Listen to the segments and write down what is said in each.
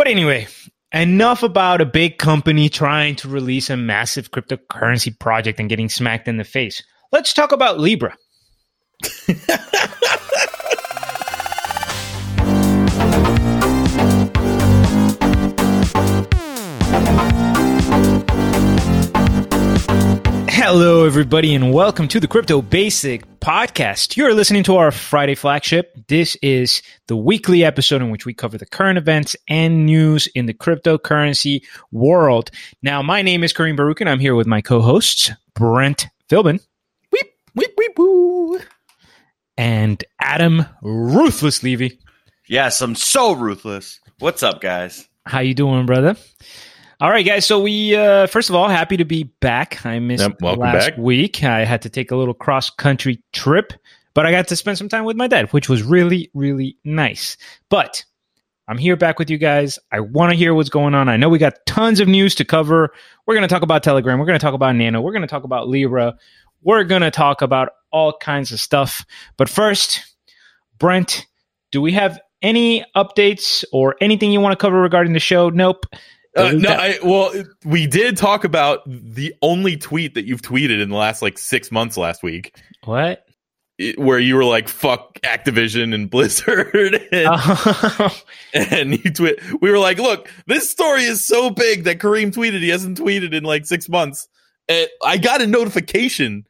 But anyway, enough about a big company trying to release a massive cryptocurrency project and getting smacked in the face. Let's talk about Libra. Hello, everybody, and welcome to the Crypto Basic Podcast. You're listening to our Friday flagship. This is the weekly episode in which we cover the current events and news in the cryptocurrency world. Now, my name is Kareem Baruch, and I'm here with my co hosts, Brent Philbin. Weep, weep, weep, woo. And Adam Ruthless Levy. Yes, I'm so ruthless. What's up, guys? How you doing, brother? All right, guys. So we uh, first of all happy to be back. I missed Yep, welcome last back. week. I had to take a little cross country trip, but I got to spend some time with my dad, which was really really nice. But I'm here back with you guys. I want to hear what's going on. I know we got tons of news to cover. We're going to talk about Telegram. We're going to talk about Nano. We're going to talk about Libra. We're going to talk about all kinds of stuff. But first, Brent, do we have any updates or anything you want to cover regarding the show? Nope. Uh, no, that. I well, we did talk about the only tweet that you've tweeted in the last like six months last week, What? it- where you were like "fuck Activision and Blizzard," and, Oh, and you tweet. We were like, "Look, this story is so big that Kareem tweeted. He hasn't tweeted in like six months." And I got a notification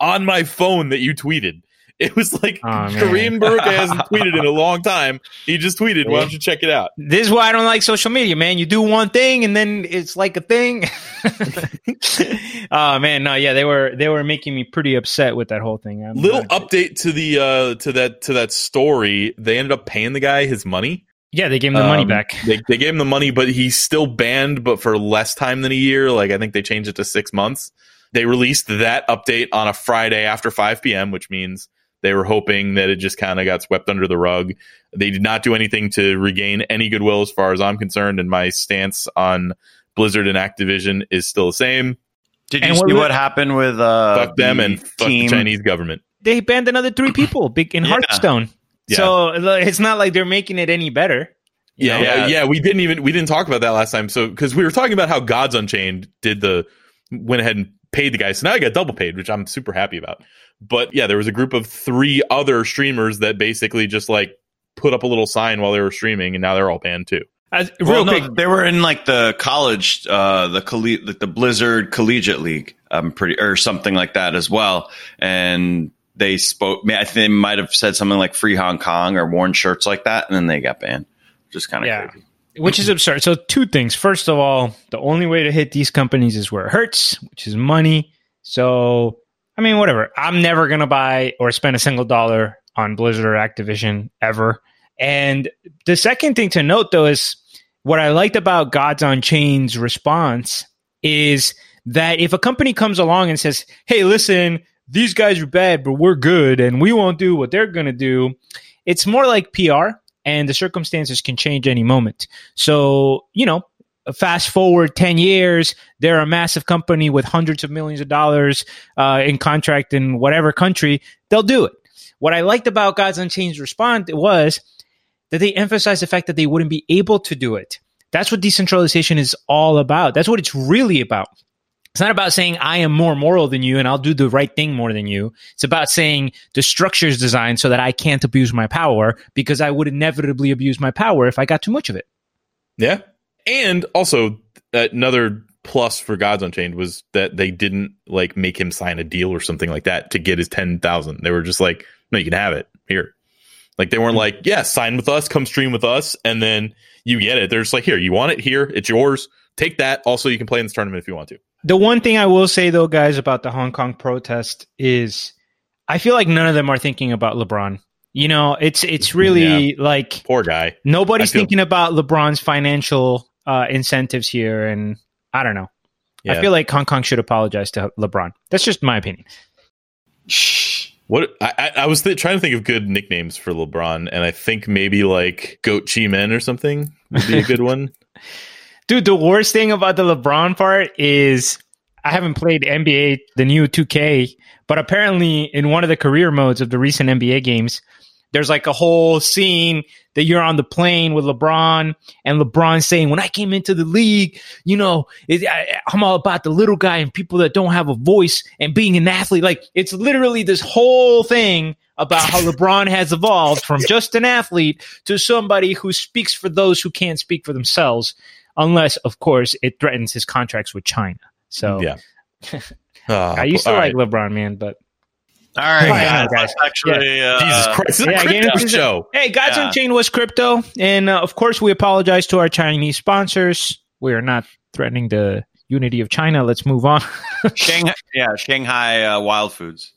on my phone that you tweeted. It was like Oh, man. Kareem Baruch hasn't tweeted in a long time. He just tweeted. Why don't you check it out? this is why I don't like social media, man. You do one thing and then it's like a thing. oh man, no, yeah, they were they were making me pretty upset with that whole thing. I'm little not- update to the uh to that to that story they ended up paying the guy his money Yeah, they gave him the money Um, back. they, they gave him the money but he's still banned but for less time than a year like i think they changed it to six months they released that update on a friday after 5 p.m which means they were hoping that it just kind of got swept under the rug they did not do anything to regain any goodwill as far as i'm concerned and my stance on blizzard and activision is still the same Did you And see what- what happened with uh, fuck them the and fuck team? the chinese government They banned another three people big in Yeah. Hearthstone. Yeah. So it's not like they're making it any better. Yeah, know? yeah, Yeah. yeah. We didn't even we didn't talk about that last time. So because we were talking about how Gods Unchained did the went ahead and paid the guy. So now I got double paid, which I'm super happy about. But yeah, there was a group of three other streamers that basically just like put up a little sign while they were streaming, and now they're all banned too. Uh, real Well, no, quick, they were in like the college, uh, the colle- like the Blizzard Collegiate League, um, pretty or something like that as well. And they spoke. I think they might have said something like "Free Hong Kong" or worn shirts like that, and then they got banned. Just kind of Yeah. crazy. Which is absurd. So two things. First of all, the only way to hit these companies is where it hurts, which is money. So I mean, whatever. I'm never gonna buy or spend a single dollar on Blizzard or Activision ever. And the second thing to note though is what I liked about Gods Unchained's response is that if a company comes along and says, Hey, listen, these guys are bad, but we're good and we won't do what they're gonna do, it's more like PR and the circumstances can change any moment. So, you know, fast forward 10 years, they're a massive company with hundreds of millions of dollars uh, in contract in whatever country, they'll do it. What I liked about Gods Unchained response was that they emphasized the fact that they wouldn't be able to do it. That's what decentralization is all about. That's what it's really about. It's not about saying I am more moral than you and I'll do the right thing more than you. It's about saying the structure is designed so that I can't abuse my power because I would inevitably abuse my power if I got too much of it. Yeah, and also another plus for Gods Unchained was that they didn't like make him sign a deal or something like that to get his ten thousand. They were just like, no, you can have it here. Like they weren't like, yeah, sign with us, come stream with us, and then you get it. They're just like, here, you want it here, it's yours. Take that. Also, you can play in this tournament if you want to. The one thing I will say though, guys, about the Hong Kong protest is I feel like none of them are thinking about LeBron. You know, it's it's really like Poor guy. nobody's feel- thinking about LeBron's financial uh, incentives here, and I don't know. I feel like Hong Kong should apologize to LeBron. That's just my opinion. What I, I, I was th- trying to think of good nicknames for LeBron, and I think maybe like Goat Chi Men or something would be a good one. Dude, the worst thing about the LeBron part is I haven't played NBA, the new 2K, but apparently in one of the career modes of the recent NBA games, there's like a whole scene that you're on the plane with LeBron and LeBron saying, when I came into the league, you know, it, I, I'm all about the little guy and people that don't have a voice and being an athlete. Like it's literally this whole thing about how LeBron has evolved from just an athlete to somebody who speaks for those who can't speak for themselves, unless, of course, it threatens his contracts with China. So yeah. Uh, I used to like right. LeBron, man, but All right, Yeah, guys. guys. Let's actually, uh, Jesus Christ, this is yeah, a crypto it's- show. Hey, Gods Yeah. Unchained was crypto. And uh, of course, we apologize to our Chinese sponsors. We are not threatening the unity of China. Let's move on. Shanghai, yeah, Shanghai uh, Wild Foods.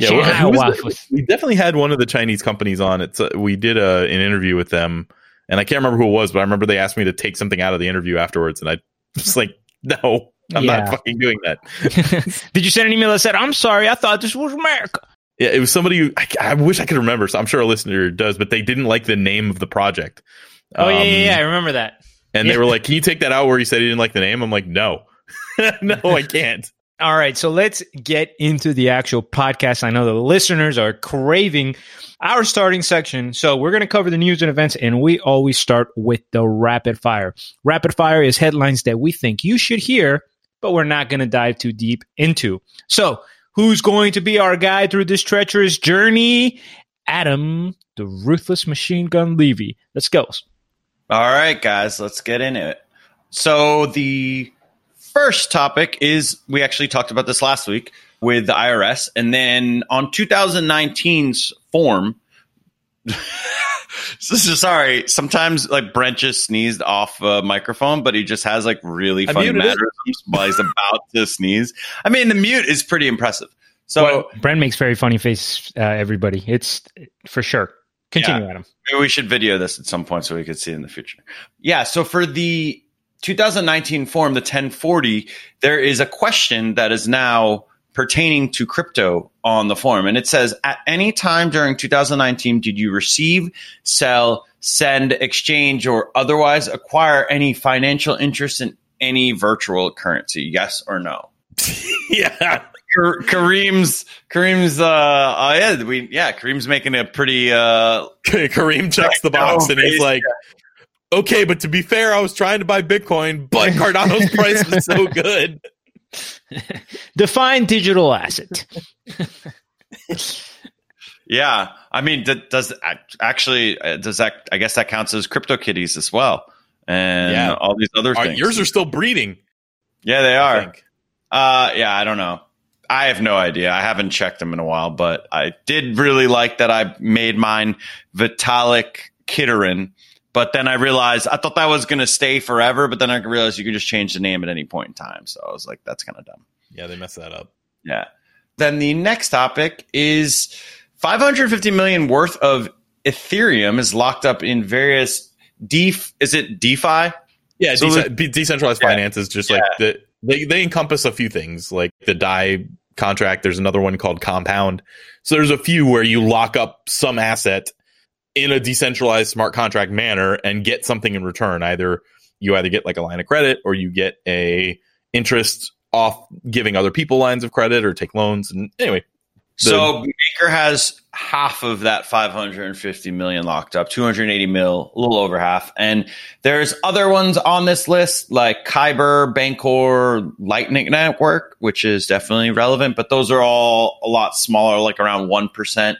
Yeah, well, Shanghai who was we definitely had one of the Chinese companies on. It's uh, we did a, an interview with them, and I can't remember who it was, but I remember they asked me to take something out of the interview afterwards, and I was like, "No, I'm Yeah. not fucking doing that." Did you send an email that said, I'm sorry, I thought this was America? Yeah, it was somebody. Who, I, I wish I could remember. So I'm sure a listener does, but they didn't like the name of the project. Oh, yeah, Um, yeah, yeah. I remember that. And Yeah. they were like, "Can you take that out where he said he didn't like the name?" I'm like, "No, no, I can't." All right, so let's get into the actual podcast. I know the listeners are craving our starting section. So we're going to cover the news and events, and we always start with the rapid fire. Rapid fire is headlines that we think you should hear, but we're not going to dive too deep into. So, who's going to be our guide through this treacherous journey? Adam, the ruthless machine gun Levy. Let's go. All right, guys, let's get into it. So the first topic is we actually talked about this last week with the IRS, and then on 2019's form. so, so sorry. Sometimes like Brent just sneezed off a microphone, but he just has like really I funny mannerisms while he's about to sneeze. I mean, the mute is pretty impressive. So Well, Brent makes very funny face. uh, everybody. It's for sure. Continue, Adam. Maybe we should video this at some point so we could see in the future. Yeah. So for the 2019 form, the 1040, there is a question that is now pertaining to crypto on the form. And it says, at any time during 2019, did you receive, sell, send, exchange, or otherwise acquire any financial interest in any virtual currency? Yes or no? yeah, Kareem's Kareem's uh, uh yeah we yeah Kareem's making a pretty uh Kareem checks the box and he's like, "Okay, but to be fair, I was trying to buy Bitcoin, but Cardano's price was so good." Define digital asset. Yeah, I mean, does actually uh, does that? I guess that counts as crypto kitties as well, and Yeah. all these other Are- things. yours are still breeding. yeah, they are. Uh, yeah, I don't know. I have no idea. I haven't checked them in a while, but I did really like that I made mine Vitalik Kitterin. But then I realized I thought that was going to stay forever, but then I realized you could just change the name at any point in time. So I was like, that's kind of dumb. Yeah, they messed that up. Yeah. Then the next topic is 550 million worth of Ethereum is locked up in various def. Is it DeFi? Yeah, So dece- be- decentralized Yeah. finance is just like the they they encompass a few things like the DAI contract. There's another one called Compound. So there's a few where you lock up some asset in a decentralized smart contract manner and get something in return. Either you either get like a line of credit or you get a interest off giving other people lines of credit or take loans. And anyway, So Maker has half of that 550 million locked up, 280 mil, a little over half. And there's other ones on this list like Kyber, Bancor, Lightning Network, which is definitely relevant, but those are all a lot smaller, like around 1%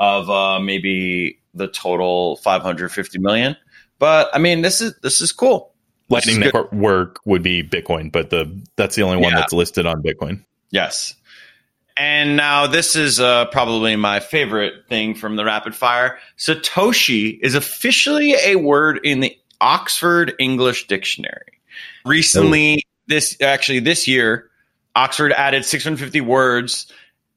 of uh, maybe the total 550 million. But I mean, this is this is cool. This is Lightning good. Network would be Bitcoin, but the that's the only one Yeah. that's listed on Bitcoin. Yes. And now this is uh, probably my favorite thing from the rapid fire. Satoshi is officially a word in the Oxford English Dictionary. Recently, this actually this year, Oxford added 650 words,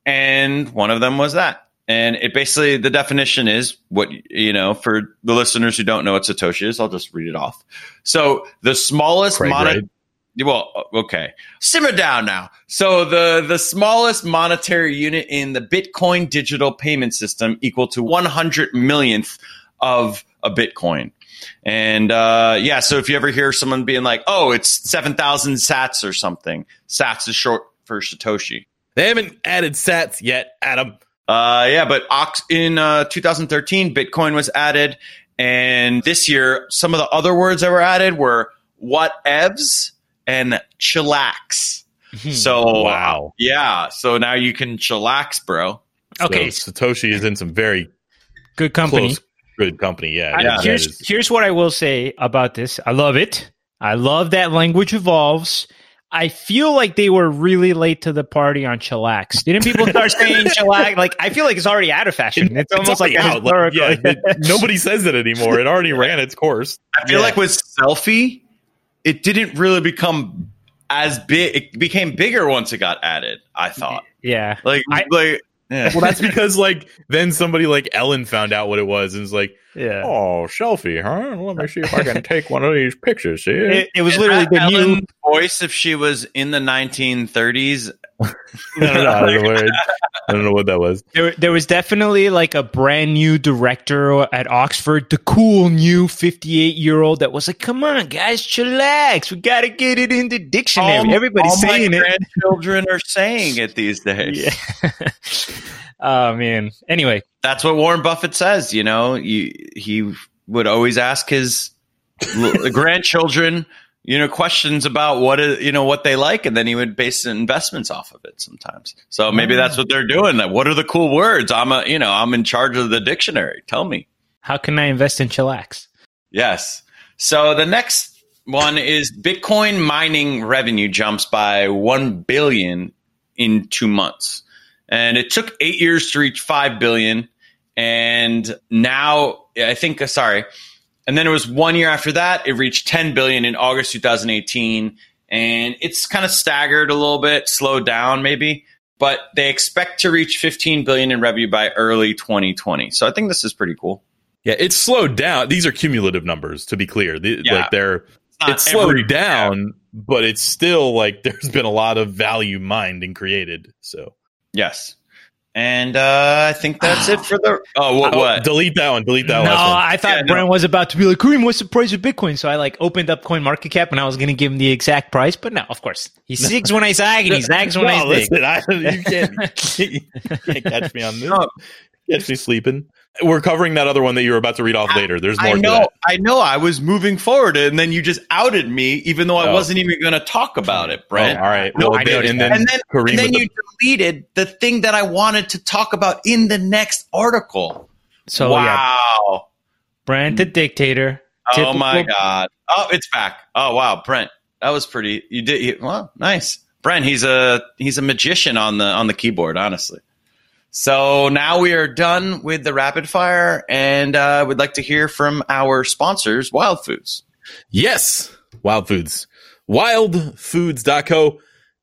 and one of them was that. And it basically the definition is what you know for the listeners who don't know what Satoshi is. I'll just read it off. So the smallest Craig, monet- right? well, okay. Simmer down now. So the the smallest monetary unit in the Bitcoin digital payment system equal to 100 millionth of a Bitcoin. And uh, yeah, so if you ever hear someone being like, "Oh, it's 7,000 Sats or something," Sats is short for Satoshi. They haven't added Sats yet, Adam. Uh, yeah, but Ox in uh, 2013, Bitcoin was added, and this year, some of the other words that were added were whatevs and chillax. So Wow. yeah, so now you can chillax, bro. Okay, So Satoshi is in some very good company. close, good company. Yeah. I- Yeah. here's here's what I will say about this. I love it. I love that language evolves. I feel like they were really late to the party on chillax. Didn't people start saying chillax? Like I feel like it's already out of fashion. It's, almost like a out. Like, yeah, it- nobody says it anymore. It already ran its course. I feel Yeah. like with selfie, it didn't really become as big. It became bigger once it got added. I thought, yeah. like, I- like, yeah. Well, that's because like then somebody like Ellen found out what it was and was like, Yeah. "Oh, selfie, huh? Let me see if I can take one of these pictures." See? It, it was Is literally that the new voice if she was in the 1930s. I don't know. I don't know, where I don't know what that was. There, there was definitely like a brand new director at Oxford, the cool new 58 year old that was like, come on, guys, chillax. We got to get it in the dictionary. All- Everybody's all saying my it. grandchildren are saying it these days. Yeah. oh, man. Anyway, That's what Warren Buffett says. You know, you, he would always ask his grandchildren, you know, questions about what is, you know, what they like, and then he would base investments off of it sometimes. So maybe that's what they're doing. Like, what are the cool words? I'm a, you know, I'm in charge of the dictionary. Tell me. how can I invest in chillax? Yes. So the next one is Bitcoin mining revenue jumps by 1 billion in 2 months. And it took 8 years to reach 5 billion and now I think uh, sorry. And then it was 1 year after that it reached 10 billion in August 2018 and it's kind of staggered a little bit, slowed down maybe, but they expect to reach 15 billion in revenue by early 2020. So I think this is pretty cool. Yeah, it's slowed down. These are cumulative numbers, to be clear. The- Yeah. Like they're not it's slowed down, but it's still like there's been a lot of value mined and created. So Yes. And uh, I think that's it for the. Oh, what? Oh, what? delete that one. Delete that no, last one. I thought Yeah, no. Was about to be like, Kareem, what's the price of Bitcoin? So I like opened up Coin Market Cap and I was going to give him the exact price. But no, of course. He zigs when I zag and he zags when I No, zig. listen, I, you, can't, you can't catch me on this. No. Catch me sleeping. We're covering that other one that you were about to read off later. There's more I to know, that. I know. I was moving forward, and then you just outed me, even though I Oh. wasn't even going to talk about it, oh, Brent. Oh, all right. No, Well, I then- and then, And then, and then with you deleted the thing that I wanted to talk about in the next article. So yeah, wow! Brent the dictator. Oh my god! Oh, it's back. Oh wow, Brent, that was pretty. You did you, well, nice. Brent, he's a he's a magician on the on the keyboard, honestly. So now we are done with the rapid fire, and uh, we'd like to hear from our sponsors, Wild Foods. Yes, Wild Foods. Wildfoods.co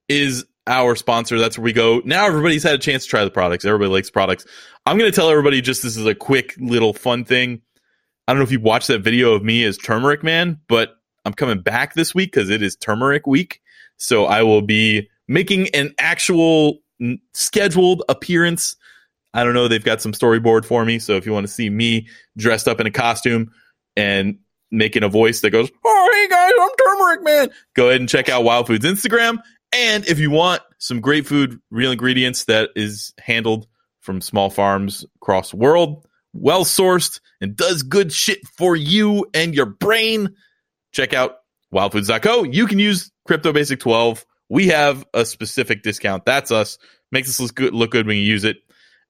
is our sponsor. That's where we go. Now everybody's had a chance to try the products. Everybody likes products. I'm going to tell everybody just this is a quick little fun thing. I don't know if you watched that video of me as Turmeric Man, but I'm coming back this week because it is Turmeric Week. So I will be making an actual scheduled appearance. I don't know. They've got some storyboard for me. So if you want to see me dressed up in a costume and making a voice that goes, Oh, hey guys, I'm Turmeric Man. Go ahead and check out Wild Foods Instagram. And if you want some great food, real ingredients that is handled from small farms across the world, well sourced, and does good shit for you and your brain, check out wildfoods.co. You can use Crypto Basic 12. We have a specific discount. That's us. Makes us look good, look good when you use it.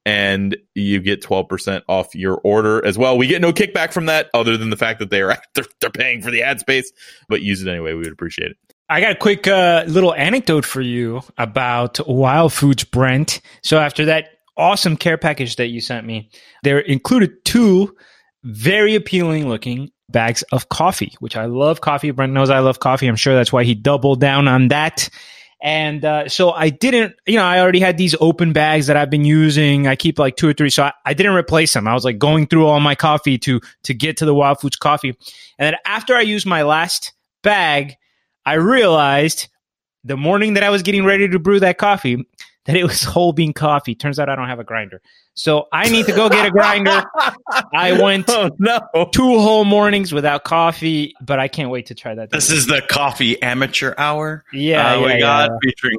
And you get 12% off your order as well. We get no kickback from that other than the fact that they are they're, they're paying for the ad space, but use it anyway. We would appreciate it. I got a quick uh, little anecdote for you about Wild Foods Brent. So after that awesome care package that you sent me, there included two very appealing looking bags of coffee, which I love coffee. Brent knows I love coffee. I'm sure that's why he doubled down on that. And uh, so I didn't, you know, I already had these open bags that I've been using. I keep like two or three, so I, I didn't replace them. I was like going through all my coffee to to get to the Wild Foods coffee. And then after I used my last bag, I realized the morning that I was getting ready to brew that coffee that it was whole bean coffee. Turns out I don't have a grinder. So I need to go get a grinder. I went Oh no. two whole mornings without coffee, but I can't wait to try that. This is the coffee amateur hour. yeah, uh, yeah, we got yeah. featuring.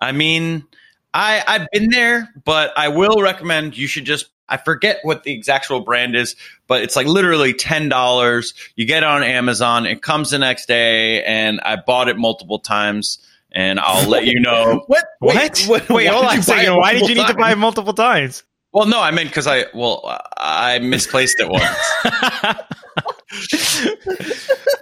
I mean, I I've been there, but I will recommend you should just. I forget what the exact brand is, but it's like literally ten dollars. You get it on Amazon. It comes the next day, and I bought it multiple times. And I'll let you know. what? What? Wait, Wait, why hold did on you a second. Why did you need multiple to buy it multiple times? Well, no, I meant because I well I misplaced it once.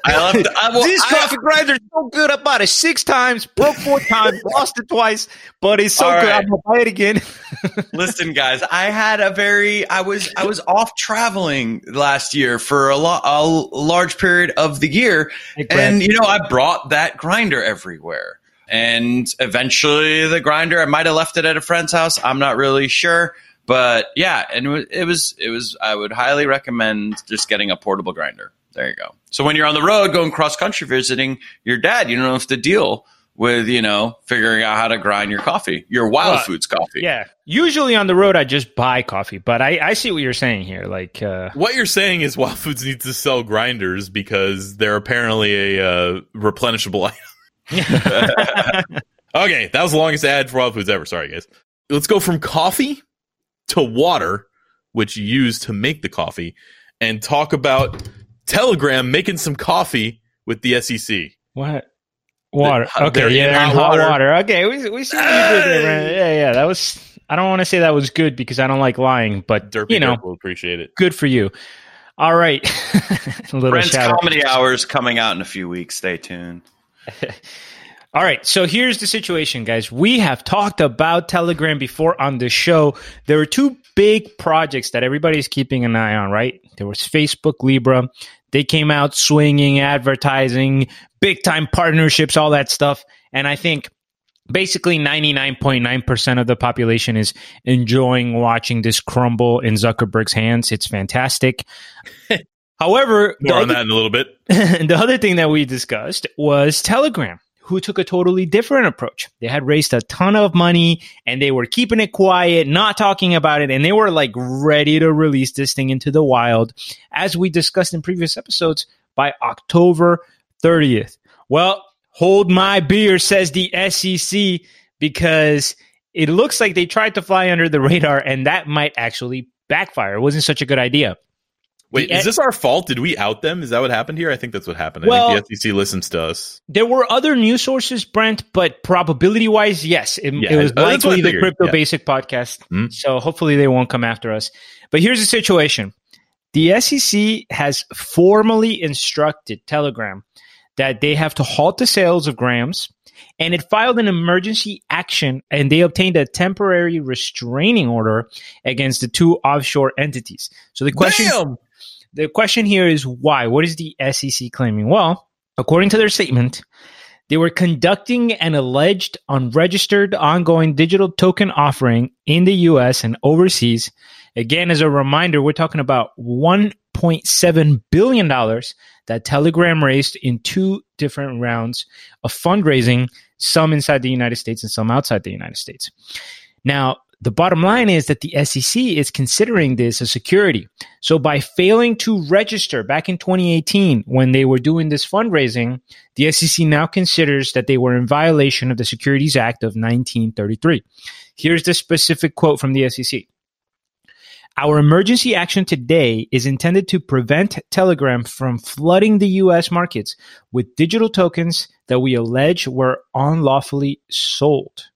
I left. I, well, this I- coffee grinder is so good. I bought it six times, broke four times, lost it twice, but it's so good. right. I'm gonna buy it again. Listen, guys, I had a very I was I was off traveling last year for a, lo- a large period of the year, and you know I brought that grinder everywhere. And eventually, the grinder I might have left it at a friend's house. I'm not really sure, but yeah, and it was it was, I would highly recommend just getting a portable grinder. There you go. So when you're on the road going cross country visiting your dad, you don't have to deal with you know figuring out how to grind your coffee, your Wild Well, Foods coffee. yeah, usually on the road I just buy coffee, but I, I see what you're saying here. Like, uh, What you're saying is Wild Foods needs to sell grinders because they're apparently a uh, replenishable item. Okay, that was the longest ad for Wild Foods ever. Sorry, guys. Let's go from coffee to water, which you use to make the coffee, and talk about Telegram making some coffee with the SEC. what? Water. The- Okay, yeah, in they're in hot hot water. water. Okay, we we see what you did there, man. Yeah, yeah, that was. I don't want to say that was good because I don't like lying, but Derpy you know, Derp will appreciate it. good for you. All right, a little Brent's shout out. comedy hours coming out in a few weeks. Stay tuned. All right, so here's the situation, guys. We have talked about Telegram before on the show. There were two big projects that everybody's keeping an eye on, right? There was Facebook Libra. They came out swinging, advertising, big time partnerships, all that stuff. And I think basically 99.9% of the population is enjoying watching this crumble in Zuckerberg's hands. It's fantastic. However, More on other- that in a little bit. the other thing that we discussed was Telegram, who took a totally different approach. They had raised a ton of money and they were keeping it quiet, not talking about it, and they were like ready to release this thing into the wild, as we discussed in previous episodes, by October 30th. Well, hold my beer, says the SEC, because it looks like they tried to fly under the radar and that might actually backfire. It wasn't such a good idea. Wait, is this our fault? Did we out them? Is that what happened here? I think that's what happened. I Well- think the SEC listens to us. There were other news sources, Brent, but probability wise, yes, it, Yeah, it was likely the Crypto yeah. Basic podcast. Mhm. So hopefully they won't come after us. But here's the situation the SEC has formally instructed Telegram that they have to halt the sales of grams. And it filed an emergency action and they obtained a temporary restraining order against the two offshore entities. So the question Damn! The question here is why? What is the SEC claiming? Well, according to their statement, they were conducting an alleged unregistered ongoing digital token offering in the US and overseas. Again, as a reminder, we're talking about $1.7 billion that Telegram raised in two different rounds of fundraising, some inside the United States and some outside the United States. Now, the bottom line is that the SEC is considering this a security. So by failing to register back in 2018 when they were doing this fundraising, the SEC now considers that they were in violation of the Securities Act of 1933. Here's the specific quote from the SEC. Our emergency action today is intended to prevent Telegram from flooding the US markets with digital tokens that we allege were unlawfully sold.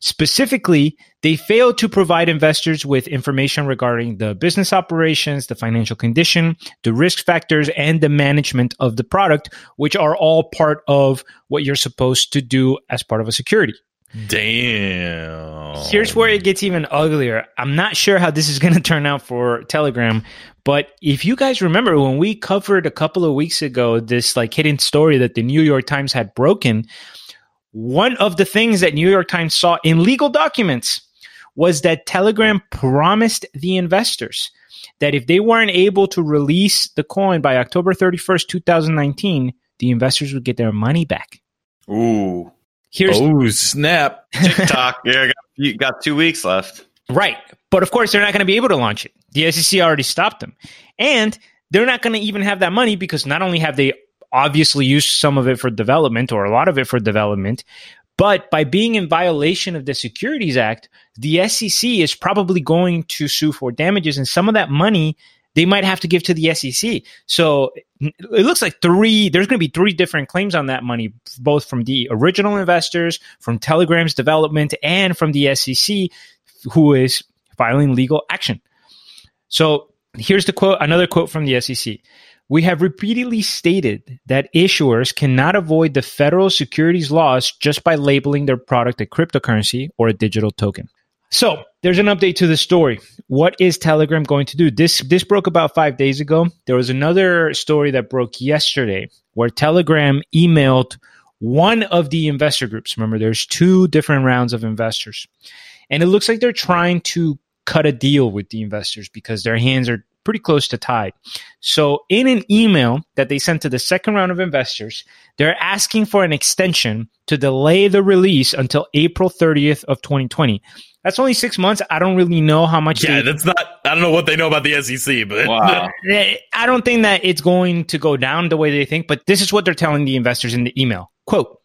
Specifically, they failed to provide investors with information regarding the business operations, the financial condition, the risk factors, and the management of the product, which are all part of what you're supposed to do as part of a security. Damn. Here's where it gets even uglier. I'm not sure how this is going to turn out for Telegram, but if you guys remember when we covered a couple of weeks ago this like hidden story that the New York Times had broken, one of the things that New York Times saw in legal documents was that Telegram promised the investors that if they weren't able to release the coin by October 31st, 2019, the investors would get their money back. Ooh, Here's oh snap! TikTok. yeah, got- you got two weeks left. Right. But of course, they're not going to be able to launch it. The SEC already stopped them. And they're not going to even have that money because not only have they obviously use some of it for development or a lot of it for development, But by being in violation of the Securities Act, the SEC is probably going to sue for damages, and some of that money they might have to give to the SEC. So it looks like three, there's going to be three different claims on that money, both from the original investors, from Telegram's development, and from the SEC, who is filing legal action. So here's the quote, another quote from the SEC. We have repeatedly stated that issuers cannot avoid the federal securities laws just by labeling their product a cryptocurrency or a digital token. So there's an update to the story. What is Telegram going to do? This this broke about five days ago. There was another story that broke yesterday where Telegram emailed one of the investor groups. Remember, there's two different rounds of investors, and it looks like they're trying to cut a deal with the investors because their hands are pretty close to tied. So, in an email that they sent to the second round of investors, they're asking for an extension to delay the release until April 30th of 2020. That's only six months. I don't really know how much. Yeah, they, that's not. I don't know what they know about the SEC, but wow. I don't think that it's going to go down the way they think. But this is what they're telling the investors in the email. Quote.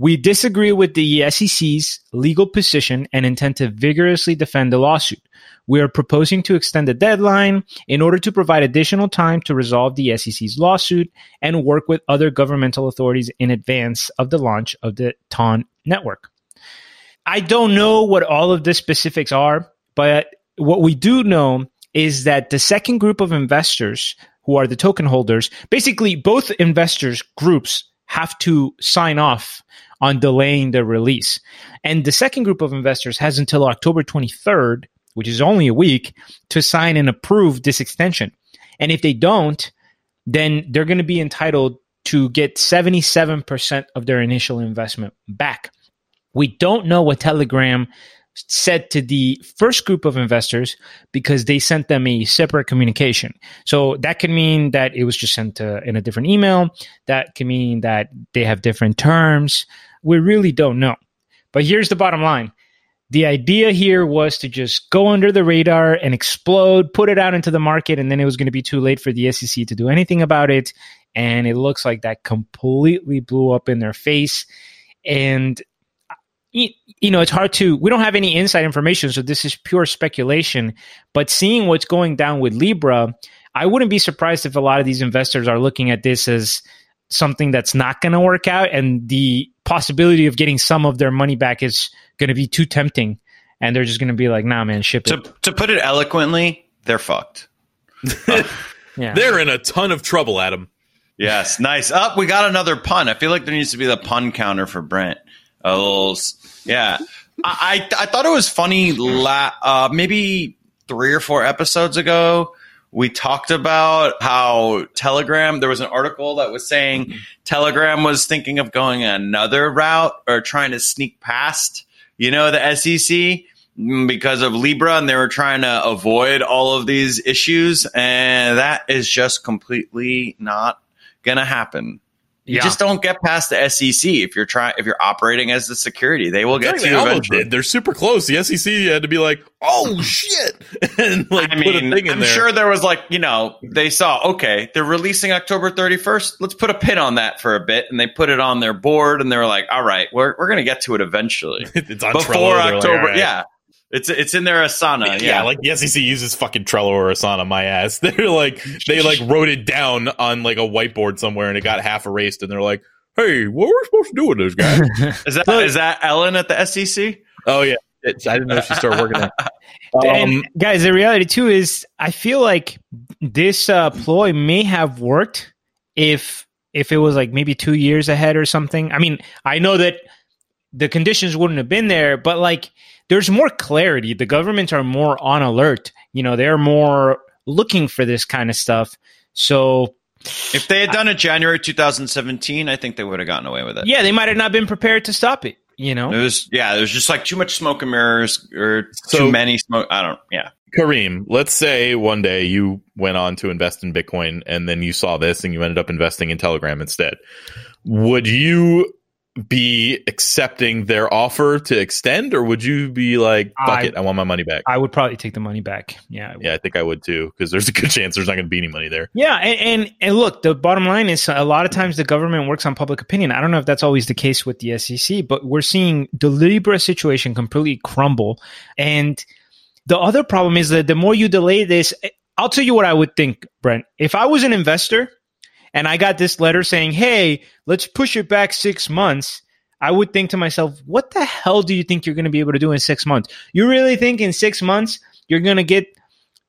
We disagree with the SEC's legal position and intend to vigorously defend the lawsuit. We are proposing to extend the deadline in order to provide additional time to resolve the SEC's lawsuit and work with other governmental authorities in advance of the launch of the TON network. I don't know what all of the specifics are, but what we do know is that the second group of investors who are the token holders, basically both investors groups have to sign off on delaying the release. And the second group of investors has until October 23rd which is only a week, to sign and approve this extension. And if they don't, then they're going to be entitled to get 77% of their initial investment back. We don't know what Telegram said to the first group of investors because they sent them a separate communication. So that can mean that it was just sent to, in a different email. That can mean that they have different terms. We really don't know. But here's the bottom line the idea here was to just go under the radar and explode, put it out into the market, and then it was going to be too late for the SEC to do anything about it. And it looks like that completely blew up in their face. And, you know, it's hard to, we don't have any inside information, so this is pure speculation. But seeing what's going down with Libra, I wouldn't be surprised if a lot of these investors are looking at this as something that's not going to work out and the possibility of getting some of their money back is going to be too tempting. And they're just going to be like nah man ship it. to, to put it eloquently they're fucked. Yeah. they're in a ton of trouble adam. Yes nice. Up oh, we got another pun. I feel like there needs to be the pun counter for brent. A little yeah. I, I, I thought it was funny la- uh, maybe three or four episodes ago we talked about how Telegram, there was an article that was saying mm-hmm. Telegram was thinking of going another route or trying to sneak past, you know, the SEC because of Libra and they were trying to avoid all of these issues. And that is just completely not going to happen. You yeah. just don't get past the SEC if you're trying if you're operating as the security. They will get to you eventually. Did. They're super close. The SEC had to be like, "Oh shit!" and like I mean, I'm there. sure there was like you know they saw okay they're releasing October 31st. Let's put a pin on that for a bit, and they put it on their board, and they were like, "All right, we're we're gonna get to it eventually." it's on before Trello, October. Like, right. Yeah, it's it's in their Asana. Yeah, yeah, like the SEC uses fucking Trello or Asana. My ass. They're like they like wrote it down on like a whiteboard somewhere, and it got half erased. And they're like, "Hey, what are we supposed to do with this guy?" is that is that Ellen at the SEC? Oh yeah, it's, I didn't know she started working there. Um, and guys, the reality too is, I feel like this uh, ploy may have worked if if it was like maybe two years ahead or something. I mean, I know that the conditions wouldn't have been there, but like there's more clarity. The governments are more on alert. You know, they're more looking for this kind of stuff. So if they had done it January 2017, I think they would have gotten away with it. Yeah, they might have not been prepared to stop it. You know, it was yeah, there's just like too much smoke and mirrors or so, too many smoke. I don't. Yeah, Kareem, let's say one day you went on to invest in Bitcoin and then you saw this and you ended up investing in Telegram instead. Would you be accepting their offer to extend, or would you be like, "Fuck I- it, I want my money back"? I would probably take the money back. Yeah. I yeah, I think I would too, because there's a good chance there's not going to be any money there. Yeah, and, and and look, the bottom line is a lot of times the government works on public opinion. I don't know if that's always the case with the SEC, but we're seeing the Libra situation completely crumble. And the other problem is that the more you delay this, I'll tell you what I would think, Brent. If I was an investor and I got this letter saying, "Hey, let's push it back 6 months." I would think to myself, what the hell do you think you're going to be able to do in 6 months? You really think in 6 months you're going to get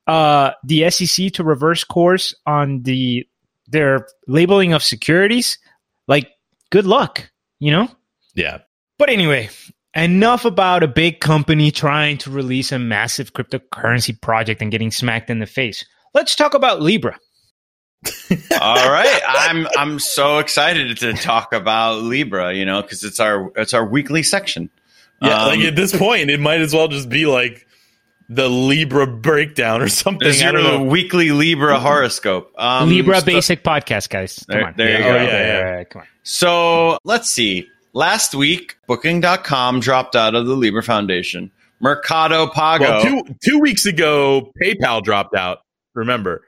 uh, the SEC to reverse course on the their labeling of securities, like good luck, you know. Yeah, But anyway, enough about a big company trying to release a massive cryptocurrency project and getting smacked in the face. Let's talk about Libra. All right, I'm I'm so excited to talk about Libra, you know, because it's our it's our weekly section. yeah. Um, like at this point, it might as well just be like the Libra breakdown or something. This is I don't your know. weekly Libra horoscope. Um, Libra so- basic podcast, guys. Come There- on. there you go. yeah, Yeah, yeah. Come on. So let's see. Last week, Booking.com dropped out of the Libra Foundation. Mercado Pago, Well, two two weeks ago, PayPal dropped out. Remember,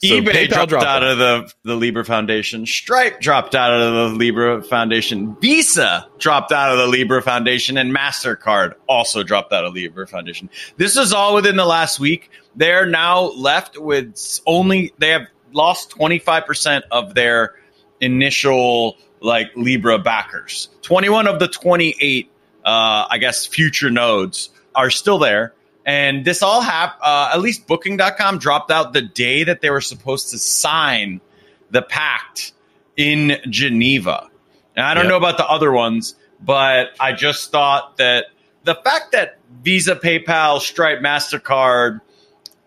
So eBay PayPal dropped, out of the, the Libra Foundation. Stripe dropped out of the Libra Foundation. Visa dropped out of the Libra Foundation. And MasterCard also dropped out of the Libra Foundation. This is all within the last week. They're now left with only, they have lost 25% of their initial like Libra backers. 21 of the 28, uh, I guess, future nodes are still there. And this all happened, uh, at least booking.com dropped out the day that they were supposed to sign the pact in Geneva. And I don't Yep. know about the other ones, but I just thought that the fact that Visa, PayPal, Stripe, MasterCard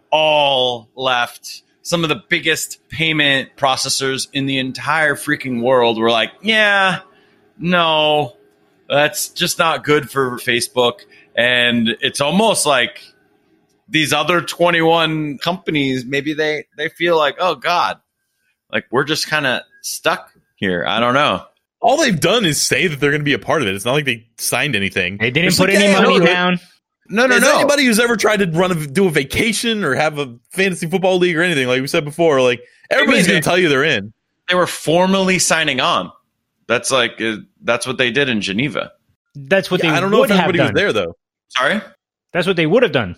all left, some of the biggest payment processors in the entire freaking world were like, yeah, no, that's just not good for Facebook. And it's almost like these other 21 companies, maybe they, they feel like, oh God, like we're just kind of stuck here. I don't know. all they've done is say that they're going to be a part of it. It's not like they signed anything. They didn't It's put like, any yeah, money no, down. No, no, Is no. anybody who's ever tried to run a, do a vacation or have a fantasy football league or anything, like we said before, like everybody's going to tell you they're in. they were formally signing on. That's like, uh, that's what they did in Geneva. That's what Yeah, they I don't know would if have everybody was there though. Sorry? That's what they would have done.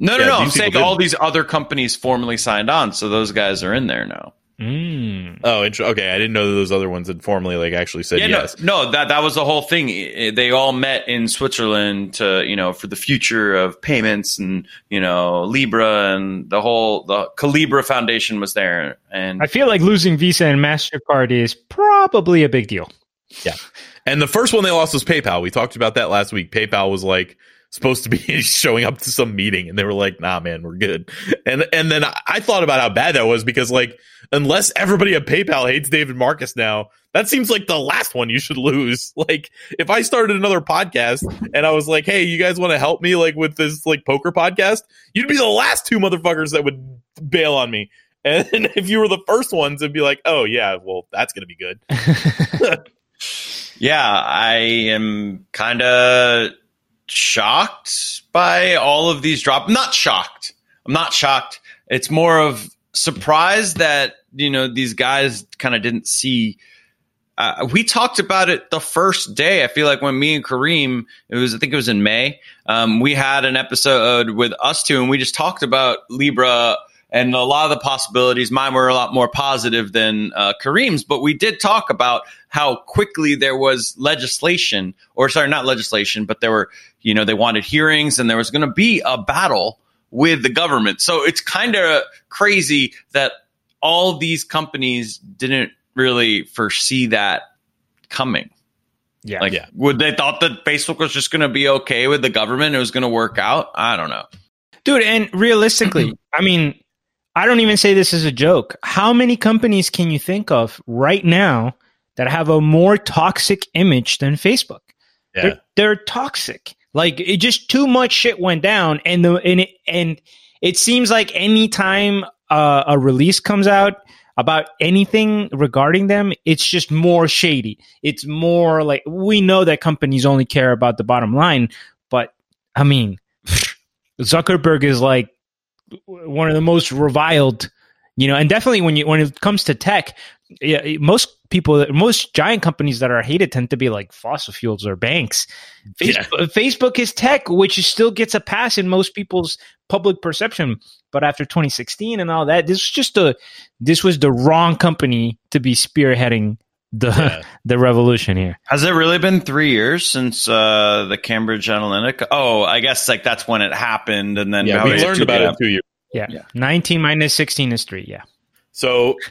No, no, Yeah, no. I'm saying all didn't. these other companies formally signed on. So those guys are in there now. Mm. Oh, int- okay. I didn't know that those other ones had formally like actually said Yeah, yes. no, no, that that was the whole thing. They all met in Switzerland to, you know, for the future of payments and you know Libra and the whole the Calibra Foundation was there, and I feel like losing Visa and MasterCard is probably a big deal. Yeah, and the first one they lost was PayPal. We talked about that last week. PayPal was like supposed to be showing up to some meeting and they were like, nah, man, we're good. And, and then I, thought about how bad that was because like, unless everybody at PayPal hates David Marcus now, that seems like the last one you should lose. Like, if I started another podcast and I was like, hey, you guys want to help me like with this like poker podcast? You'd be the last two motherfuckers that would bail on me. And if you were the first ones, it'd be like, oh yeah, well, that's going to be good. yeah, I am kind of shocked by all of these drop. I'm not shocked. I'm not shocked. It's more of surprise that you know these guys kind of didn't see. Uh, we talked about it the first day. I feel like when me and Kareem, it was I think it was in May. Um, we had an episode with us two, and we just talked about Libra and a lot of the possibilities. Mine were a lot more positive than uh, Kareem's, but we did talk about how quickly there was legislation, or sorry, not legislation, but there were, you know, they wanted hearings, and there was going to be a battle with the government. So it's kind of crazy that all these companies didn't really foresee that coming. Yeah. Like, Yeah. would they thought that Facebook was just going to be okay with the government? It was going to work out. I don't know. Dude, and realistically, I mean, I don't even say this as a joke. How many companies can you think of right now that have a more toxic image than Facebook? Yeah. They're, they're toxic. Like it just too much shit went down, and the and it, and it seems like anytime uh, a release comes out, about anything regarding them, it's just more shady. It's more like we know that companies only care about the bottom line, but I mean, Zuckerberg is like one of the most reviled, you know, and definitely when you when it comes to tech, yeah, most people, most giant companies that are hated tend to be like fossil fuels or banks. Facebook, yeah. Facebook is tech, which still gets a pass in most people's public perception. But after 2016 and all that, this was just a this was the wrong company to be spearheading the yeah. the revolution here. Has it really been three years since uh, the Cambridge Analytica? Oh, I guess like that's when it happened, and then yeah, we learned about it two years. Yeah. yeah, nineteen minus sixteen is three. Yeah. So.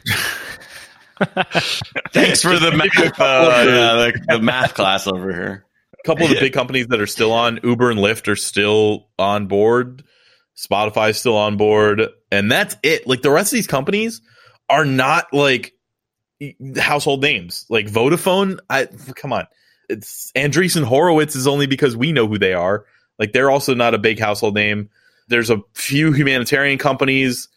Thanks for the math, uh, yeah, the, the math class over here. A couple of the big companies that are still on Uber and Lyft are still on board. Spotify is still on board, and that's it. Like the rest of these companies are not like household names. Like Vodafone, I come on, it's Andreessen Horowitz is only because we know who they are. Like they're also not a big household name. There's a few humanitarian companies.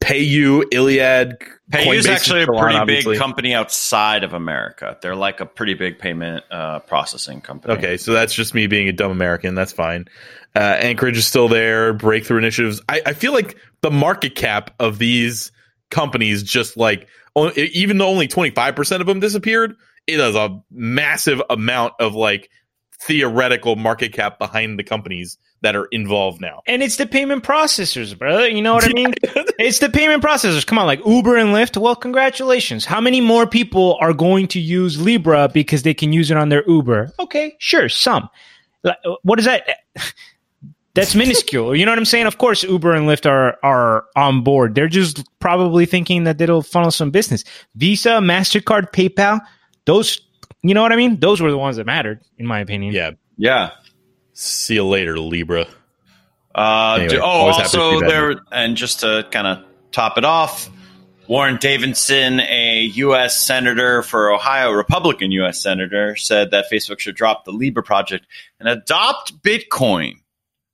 PayU, Iliad. PayU is actually a pretty obviously. big company outside of America. They're like a pretty big payment uh, processing company. Okay, so that's just me being a dumb American. That's fine. Uh, Anchorage is still there. Breakthrough Initiatives. I, I feel like the market cap of these companies just like even though only 25% of them disappeared it is a massive amount of like theoretical market cap behind the companies that are involved now. And it's the payment processors, brother. You know what I mean? it's the payment processors. Come on, like Uber and Lyft. Well, congratulations. How many more people are going to use Libra because they can use it on their Uber? Okay, sure, some. What is that? That's minuscule. you know what I'm saying? Of course, Uber and Lyft are are on board. They're just probably thinking that it'll funnel some business. Visa, Mastercard, PayPal, those. You know what I mean? Those were the ones that mattered, in my opinion. Yeah, yeah. See you later, Libra. Uh, anyway, do, oh, also there, and just to kind of top it off, Warren Davidson, a U.S. senator for Ohio, Republican U.S. senator, said that Facebook should drop the Libra project and adopt Bitcoin.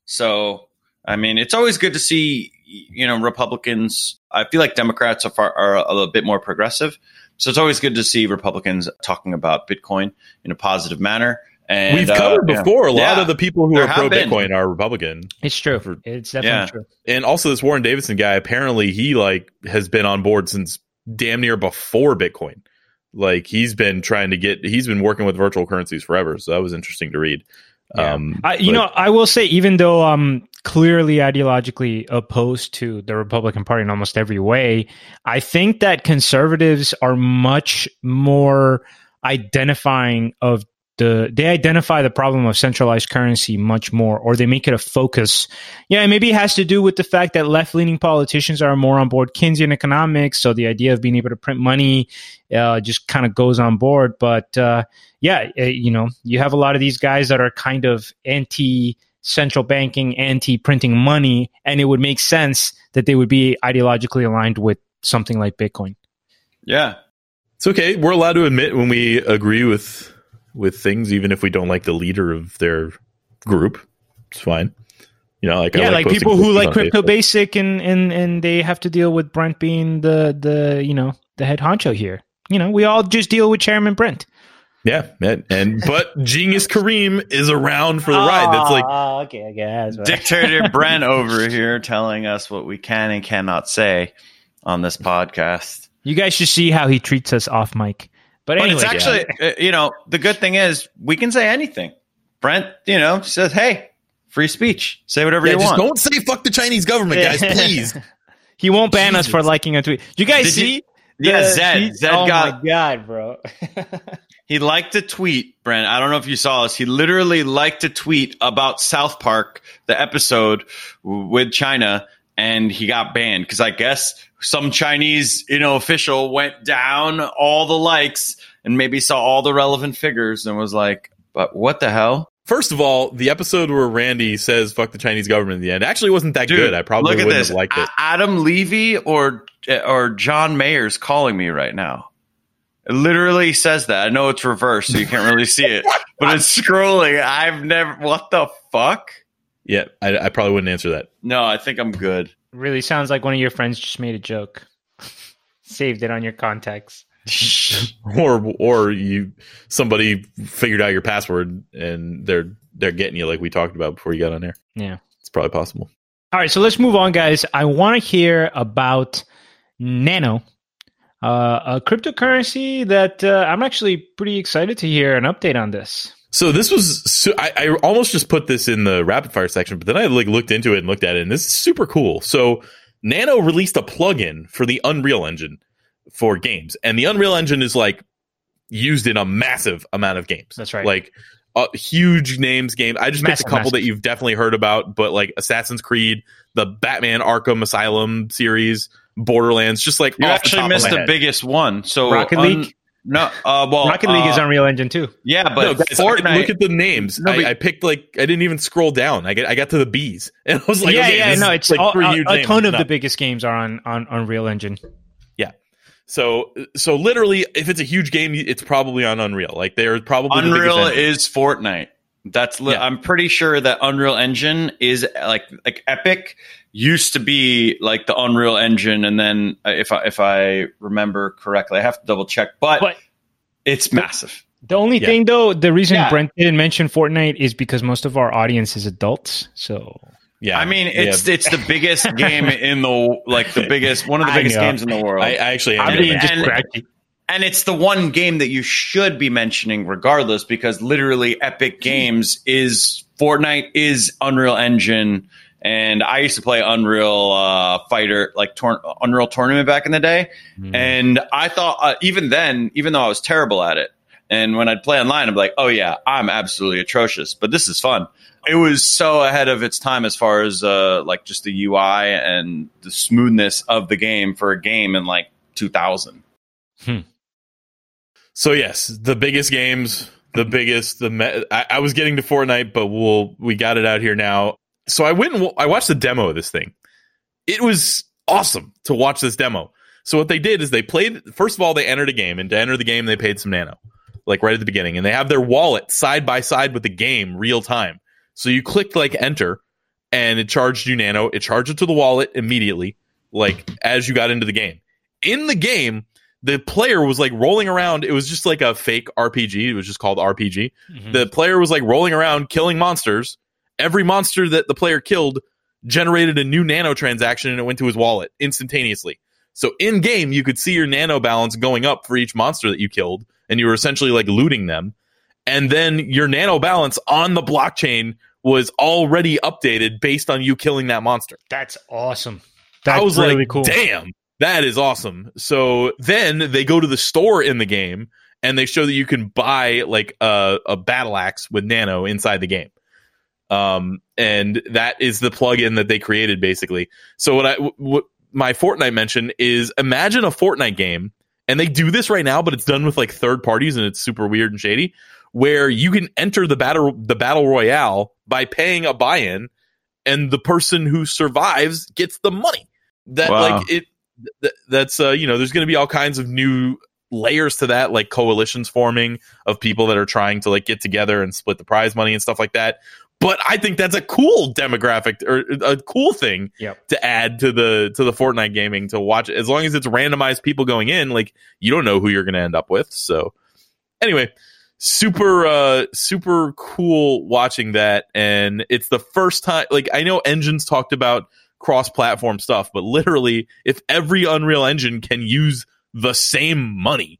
So, I mean, it's always good to see, you know, Republicans. I feel like Democrats are, far, are a little bit more progressive. So it's always good to see Republicans talking about Bitcoin in a positive manner. And, We've covered uh, before yeah. a lot yeah, of the people who are pro Bitcoin are Republican. It's true. For, it's definitely yeah. true. And also this Warren Davidson guy, apparently he like has been on board since damn near before Bitcoin. Like he's been trying to get he's been working with virtual currencies forever. So that was interesting to read. Yeah. Um, I, you but, know, I will say, even though I'm clearly ideologically opposed to the Republican Party in almost every way, I think that conservatives are much more identifying of the they identify the problem of centralized currency much more or they make it a focus. Yeah maybe it has to do with the fact that left-leaning politicians are more on board keynesian economics so the idea of being able to print money uh, just kind of goes on board. But uh, yeah uh, you know you have a lot of these guys that are kind of anti central banking anti printing money and it would make sense that they would be ideologically aligned with something like bitcoin. Yeah. It's okay. We're allowed to admit when we agree with with things, even if we don't like the leader of their group. It's fine. You know, like yeah, like, like people who like crypto Facebook. basic and and and they have to deal with Brent being the the you know the head honcho here. You know, we all just deal with Chairman Brent. Yeah, and, and but Genius Kareem is around for the oh, ride. That's like ah, okay, okay, that's dictator Brent over here telling us what we can and cannot say on this podcast. You guys should see how he treats us off mic. But, anyway, it's actually, yeah. Uh, you know, the good thing is we can say anything. Brent, you know, says, "Hey, free speech. Say whatever yeah, you want. Don't say fuck the Chinese government, guys, please." he won't ban Jesus. us for liking a tweet. Do you guys Did see? You, yeah, Zed. Zed oh got. my god, bro. he liked a tweet, Brent. I don't know if you saw this. He literally liked a tweet about South Park, the episode with China, and he got banned because I guess some Chinese, you know, official went down all the likes and maybe saw all the relevant figures and was like, "But what the hell?" First of all, the episode where Randy says "fuck the Chinese government" in the end actually wasn't that Dude, good. I probably wouldn't this. have liked it. Adam Levy or or John Mayer's calling me right now. It literally says that. I know it's reversed, so you can't really see it, but it's scrolling. I've never. What the fuck? Yeah, I, I probably wouldn't answer that. No, I think I'm good. Really sounds like one of your friends just made a joke. saved it on your contacts. or or you somebody figured out your password and they're they're getting you like we talked about before you got on there. Yeah. It's probably possible. All right, so let's move on, guys. I want to hear about Nano, uh, a cryptocurrency that uh, I'm actually pretty excited to hear an update on this. So this was su- I, I almost just put this in the rapid fire section, but then I like looked into it and looked at it, and this is super cool. So Nano released a plugin for the Unreal Engine for games, and the Unreal Engine is like used in a massive amount of games. That's right. Like uh, huge names game. I just Massive, picked a couple massive. that you've definitely heard about, but like Assassin's Creed, the Batman Arkham Asylum series, Borderlands, just like You off the actually top of missed my the head. biggest one. So Rocket un- League? No, uh, well, Rocket League is uh, Unreal Engine too. Yeah, but no, guys, I- Fortnite. look at the names. No, but- I, I picked like I didn't even scroll down. I get I got to the B's, and I was like, yeah, okay, yeah, this no, is, it's like all, three a, huge a names. ton of No. the biggest games are on on Unreal Engine. Yeah, so so literally, if it's a huge game, it's probably on Unreal. Like they're probably the biggest Unreal engine. is Fortnite. That's li- Yeah. I'm pretty sure that Unreal Engine is like like Epic used to be like the Unreal Engine, and then uh, if I if I remember correctly, I have to double check, but, But it's massive. the only Yeah. thing, though, the reason Yeah. Brent didn't mention Fortnite is because most of our audience is adults. So yeah. I mean, it's yeah. it's the biggest game in the like the biggest one of the biggest games in the world. I, I actually am I'm And- being just and- crafty. And it's the one game that you should be mentioning regardless because literally Epic Games is Fortnite is Unreal Engine. And I used to play Unreal uh, Fighter like tor- Unreal Tournament back in the day. Mention- and I thought uh, even then even though I was terrible at it and when I'd play online I'm like oh yeah I'm absolutely atrocious. But this is fun. It was so ahead of its time as far as uh, like just the UI and the smoothness of the game for a game in like 2000. So yes, the biggest games, the biggest. The me- I, I was getting to Fortnite, but we'll we got it out here now. So I went and w- I watched the demo of this thing. It was awesome to watch this demo. So what they did is they played. First of all, they entered a game, and to enter the game, they paid some nano, like right at the beginning, and they have their wallet side by side with the game, real time. So you clicked like enter, and it charged you nano. It charged it to the wallet immediately, like as you got into the game. In the game, the player was like rolling around. It was just like a fake RPG. It was just called RPG. Mm-hmm. The player was like rolling around killing monsters. Every monster that the player killed generated a new nano transaction and it went to his wallet instantaneously. So in game, you could see your nano balance going up for each monster that you killed, and you were essentially like looting them. And then your nano balance on the blockchain was already updated based on you killing that monster. That's awesome. That's I was really like, cool. damn, that is awesome. So then they go to the store in the game and they show that you can buy like a, a battle axe with nano inside the game. Um, and that is the plugin that they created basically. So what I, what my Fortnite mention is imagine a Fortnite game and they do this right now, but it's done with like third parties and it's super weird and shady where you can enter the battle, the battle royale by paying a buy-in and the person who survives gets the money that Wow. like it th- that's uh you know there's going to be all kinds of new layers to that like coalitions forming of people that are trying to like get together and split the prize money and stuff like that. But i think that's a cool demographic or a cool thing Yep. to add to the to the fortnite gaming to watch. As long as it's randomized people going in like you don't know who you're going to end up with. So anyway super uh super cool watching that. And it's the first time like i know engines talked about cross-platform stuff but literally if every unreal engine can use the same money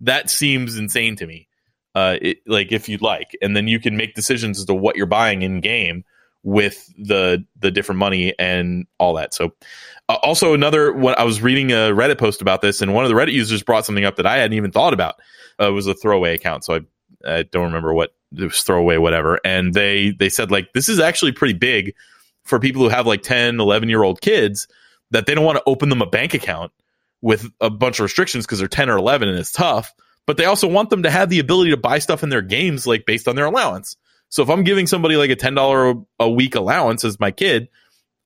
that seems insane to me. Uh it, like if you'd like. And then you can make decisions as to what you're buying in game with the the different money and all that. So uh, also another what i was reading a reddit post about this and one of the reddit users brought something up that i hadn't even thought about. Uh, it was a throwaway account so i I don't remember what it was throwaway whatever. And they they said like this is actually pretty big for people who have like 10 11 year old kids that they don't want to open them a bank account with a bunch of restrictions because they're 10 or 11 and it's tough but they also want them to have the ability to buy stuff in their games like based on their allowance. So if i'm giving somebody like a $10 a week allowance as my kid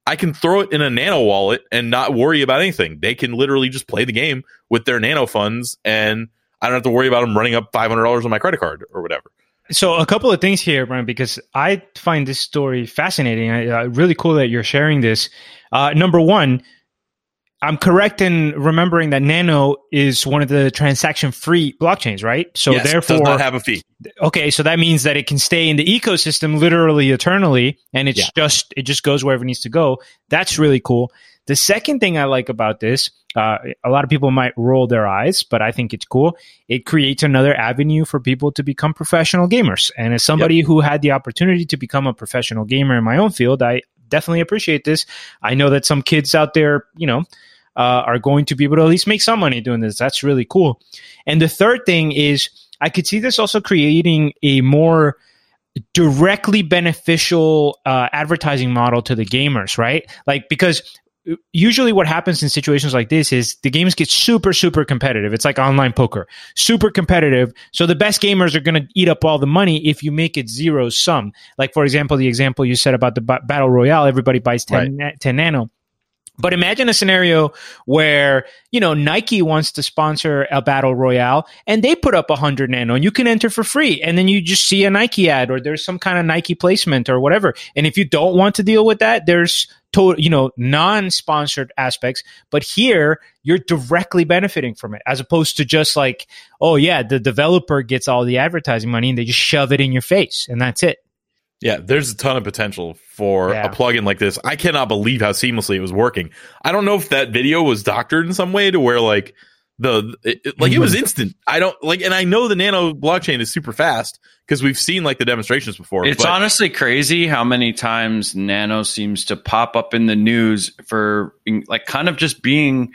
i can throw it in a nano wallet and not worry about anything. They can literally just play the game with their nano funds and i don't have to worry about them running up $500 on my credit card or whatever So a couple of things here, Brian, because I find this story fascinating. I, uh, really cool that you're sharing this. Uh, number one, I'm correct in remembering that Nano is one of the transaction-free blockchains, right? So yes, therefore, does not have a fee. okay, so that means that it can stay in the ecosystem literally eternally, and it's Yeah. just it just goes wherever it needs to go. That's really cool. The second thing I like about this, uh, a lot of people might roll their eyes, but I think it's cool. It creates another avenue for people to become professional gamers. And as somebody who had the opportunity to become a professional gamer in my own field, I definitely appreciate this. I know that some kids out there, you know, uh, are going to be able to at least make some money doing this. That's really cool. And the third thing is, I could see this also creating a more directly beneficial uh, advertising model to the gamers, right? Like because usually what happens in situations like this is the games get super super competitive. It's like online poker. Super competitive. So the best gamers are going to eat up all the money if you make it zero sum. Like for example the example you said about the ba- battle royale everybody buys 10, na- 10 nano but imagine a scenario where, you know, Nike wants to sponsor a battle royale and they put up 100 nano and you can enter for free. And then you just see a Nike ad or there's some kind of Nike placement or whatever. And if you don't want to deal with that, there's total, you know, non-sponsored aspects. But here you're directly benefiting from it as opposed to just like, oh yeah, the developer gets all the advertising money and they just shove it in your face and that's it. Yeah, there's a ton of potential for Yeah. a plugin like this. I cannot believe how seamlessly it was working. I don't know if that video was doctored in some way to where like the it, it- like it was mhm. instant. I don't like, and I know the nano blockchain is super fast because we've seen like the demonstrations before. It's but honestly crazy how many times Nano seems to pop up in the news for like kind of just being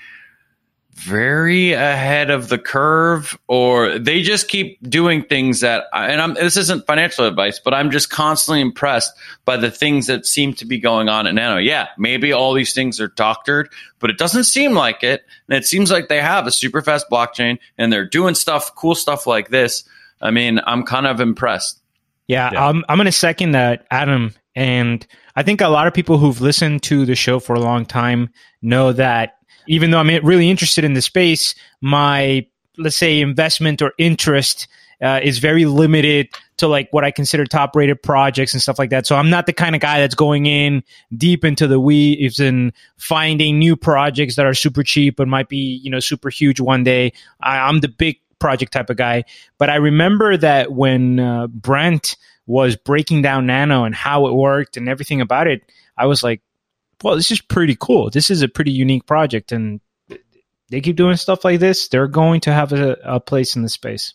very ahead of the curve or they just keep doing things that and I'm this isn't financial advice but I'm just constantly impressed by the things that seem to be going on at Nano. Yeah, maybe all these things are doctored, but it doesn't seem like it. And it seems like they have a super fast blockchain and they're doing stuff cool stuff like this. I mean, I'm kind of impressed. Yeah, Yeah. I'm I'm going to second that, Adam. And I think a lot of people who've listened to the show for a long time know that even though I'm really interested in the space, my let's say investment or interest uh, is very limited to like what I consider top rated projects and stuff like that. So I'm not the kind of guy that's going in deep into the weeds and finding new projects that are super cheap but might be you know super huge one day. I, I'm the big project type of guy. But I remember that when uh, Brent was breaking down Nano and how it worked and everything about it, I was like, well, this is pretty cool. This is a pretty unique project. And they keep doing stuff like this, they're going to have a, a place in the space.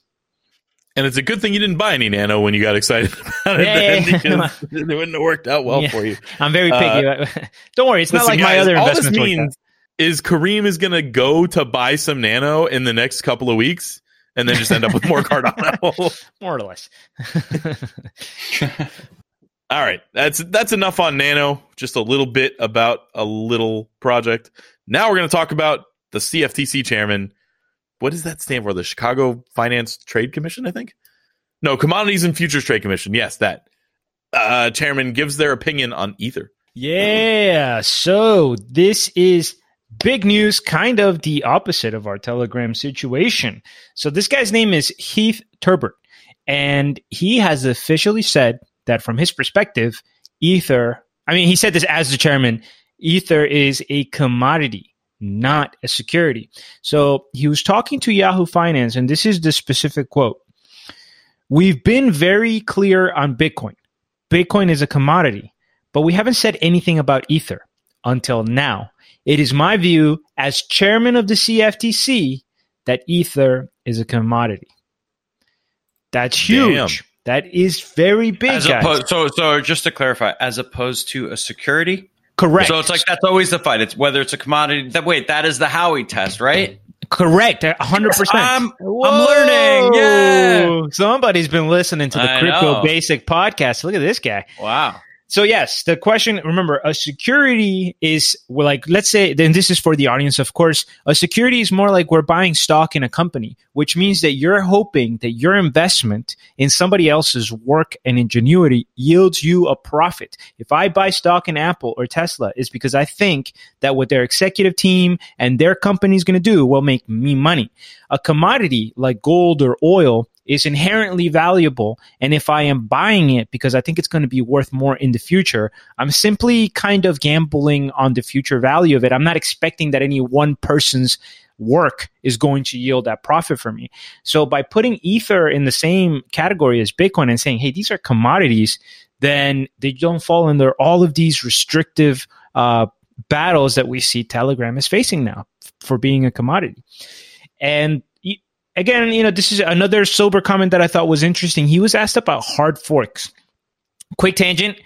and it's a good thing you didn't buy any nano when you got excited about it. Yeah, yeah, yeah. it wouldn't have worked out well Yeah. for you. I'm very picky. Uh, Don't worry, it's not Listen, like my guys, other all this investments. like that. means is Kareem is going to go to buy some nano in the next couple of weeks and then just end up with more Cardano. More or less. All right, that's that's enough on Nano. Just a little bit about a little project. Now we're going to talk about the CFTC chairman. What does that stand for? The Chicago Finance Trade Commission, I think. No, Commodities and Futures Trade Commission. Yes, that uh, chairman gives their opinion on Ether. Yeah. So this is big news, kind of the opposite of our Telegram situation. So this guy's name is Heath Tarbert, and he has officially said that from his perspective, Ether, I mean, he said this as the chairman, Ether is a commodity, not a security. So he was talking to Yahoo Finance, and this is the specific quote. We've been very clear on Bitcoin. Bitcoin is a commodity, but we haven't said anything about Ether until now. It is my view as chairman of the CFTC that Ether is a commodity. That's huge. Damn. That is very big. Opposed, so, so just to clarify, as opposed to a security. Correct. So it's like that's always the fight. It's whether it's a commodity. That wait, that is the Howey test, right? correct. hundred percent. I'm- I'm learning, yeah. Somebody's been listening to the I Crypto know. Basic podcast. Look at this guy. Wow. So yes, the question. Remember, a security is like let's say. Then this is for the audience, of course. A security is more like we're buying stock in a company, which means that you're hoping that your investment in somebody else's work and ingenuity yields you a profit. If I buy stock in Apple or Tesla, it's because I think that what their executive team and their company is going to do will make me money. A commodity like gold or oil is inherently valuable. And if I am buying it because I think it's going to be worth more in the future, I'm simply kind of gambling on the future value of it. I'm not expecting that any one person's work is going to yield that profit for me. So by putting Ether in the same category as Bitcoin and saying, hey, these are commodities, then they don't fall under all of these restrictive uh, battles that we see Telegram is facing now for being a commodity. And again, you know, this is another sober comment that I thought was interesting. He was asked about hard forks. Quick tangent.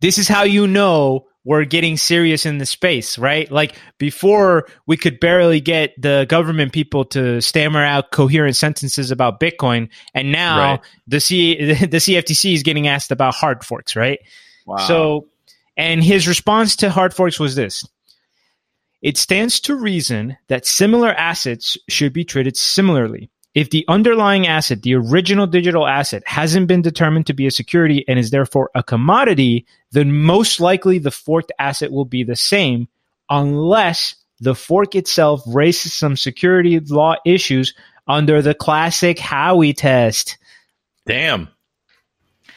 This is how you know we're getting serious in the space, right? Like before, we could barely get the government people to stammer out coherent sentences about Bitcoin, and now right. the C the CFTC is getting asked about hard forks, right? Wow. So, and his response to hard forks was this: It stands to reason that similar assets should be treated similarly. If the underlying asset, the original digital asset, hasn't been determined to be a security and is therefore a commodity, then most likely the forked asset will be the same unless the fork itself raises some security law issues under the classic Howey test. Damn.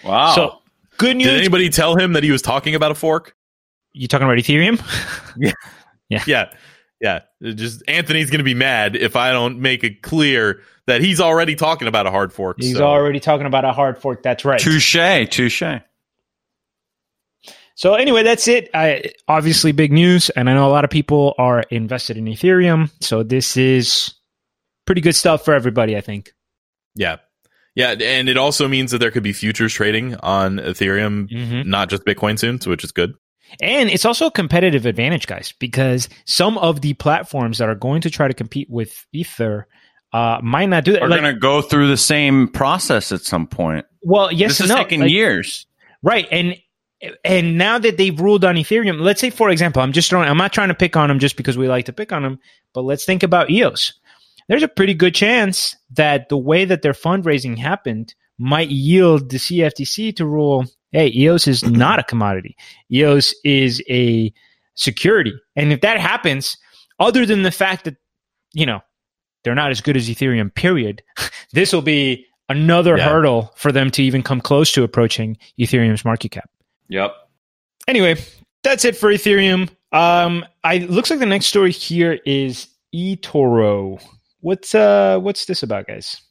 Wow. So good news. Did anybody tell him that he was talking about a fork? You talking about Ethereum? yeah. Yeah. Yeah. Yeah. Just Anthony's going to be mad if I don't make it clear that he's already talking about a hard fork. He's so. already talking about a hard fork. That's right. Touche, touche. So anyway, that's it. I, obviously, big news, and I know a lot of people are invested in Ethereum. So this is pretty good stuff for everybody. I think. Yeah, yeah, and it also means that there could be futures trading on Ethereum, mm-hmm. not just Bitcoin soon, which is good. And it's also a competitive advantage, guys, because some of the platforms that are going to try to compete with Ether uh, might not do that. Are like, going to go through the same process at some point. Well, yes, this is no. taking like, years, right? And and now that they've ruled on Ethereum, let's say, for example, I'm just throwing. I'm not trying to pick on them just because we like to pick on them, but let's think about EOS. There's a pretty good chance that the way that their fundraising happened might yield the CFTC to rule, hey, EOS is not a commodity. EOS is a security. And if that happens, other than the fact that, you know, they're not as good as Ethereum, period. this will be another yeah. hurdle for them to even come close to approaching Ethereum's market cap. Yep. Anyway, that's it for Ethereum. Um, I looks like the next story here is eToro. What's uh what's this about, guys?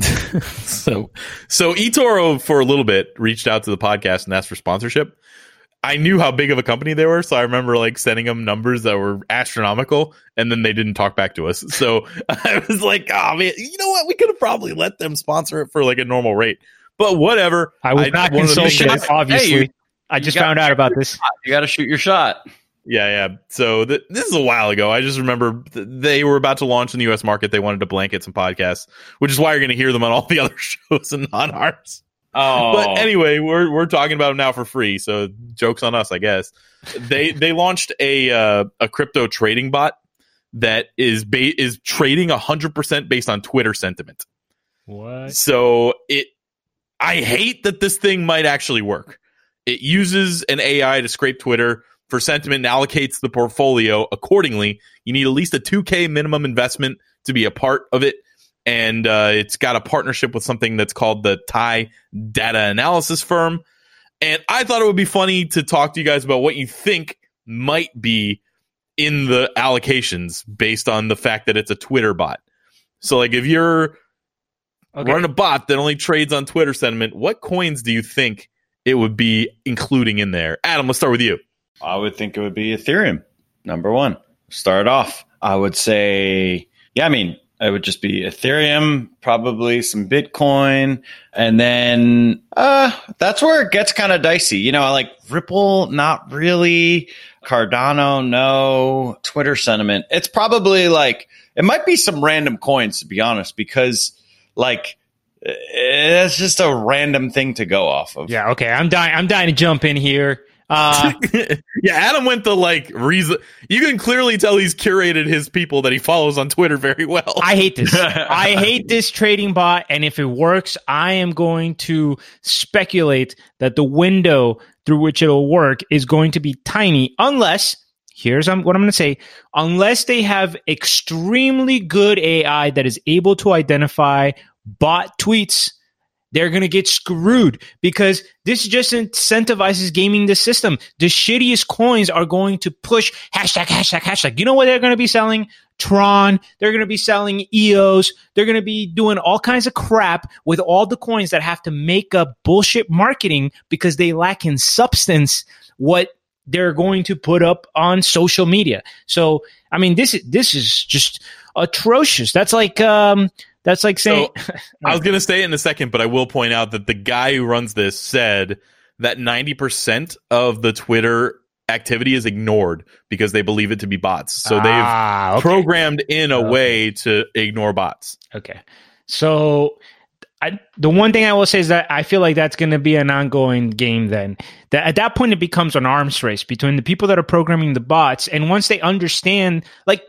so so eToro for a little bit reached out to the podcast and asked for sponsorship. I knew how big of a company they were, so I remember like sending them numbers that were astronomical, and then they didn't talk back to us. So I was like, "Oh man, you know what? We could have probably let them sponsor it for like a normal rate." But whatever. I was I, not consulted, obviously. Hey, you, I just found out about this. You got to shoot your shot. Yeah, yeah. So th- this is a while ago. I just remember th- they were about to launch in the U.S. market. They wanted to blanket some podcasts, which is why you're going to hear them on all the other shows and not ours. Oh. But anyway, we're we're talking about them now for free, so jokes on us, I guess. they they launched a uh, a crypto trading bot that is ba- is trading hundred percent based on Twitter sentiment. What? So it, I hate that this thing might actually work. It uses an AI to scrape Twitter for sentiment and allocates the portfolio accordingly. You need at least a 2K minimum investment to be a part of it and uh, it's got a partnership with something that's called the TIE Data Analysis Firm. And I thought it would be funny to talk to you guys about what you think might be in the allocations based on the fact that it's a Twitter bot. So, like, if you're okay. running a bot that only trades on Twitter sentiment, what coins do you think it would be including in there? Adam, let's start with you. I would think it would be Ethereum, number one. Start off. I would say, yeah, I mean, it would just be Ethereum, probably some Bitcoin, and then uh, that's where it gets kind of dicey. You know, I like Ripple, not really. Cardano, no. Twitter sentiment. It's probably like it might be some random coins to be honest, because like it's just a random thing to go off of. Yeah. Okay. I'm dying. I'm dying to jump in here. Uh, yeah, Adam went the like reason. You can clearly tell he's curated his people that he follows on Twitter very well. I hate this. I hate this trading bot, and if it works, I am going to speculate that the window through which it'll work is going to be tiny, unless here's what I'm going to say unless they have extremely good AI that is able to identify bot tweets, they're going to get screwed because this just incentivizes gaming the system. The shittiest coins are going to push hashtag, hashtag, hashtag. You know what they're going to be selling? Tron. They're going to be selling EOS. They're going to be doing all kinds of crap with all the coins that have to make up bullshit marketing because they lack in substance what they're going to put up on social media. So, I mean, this, this is just atrocious. That's like, um, that's like saying. So, I was going to say it in a second, but I will point out that the guy who runs this said that 90% of the Twitter activity is ignored because they believe it to be bots. So Ah, they've okay. programmed in a Okay. way to ignore bots. Okay. So I, the one thing I will say is that I feel like that's going to be an ongoing game then. That at that point it becomes an arms race between the people that are programming the bots and once they understand like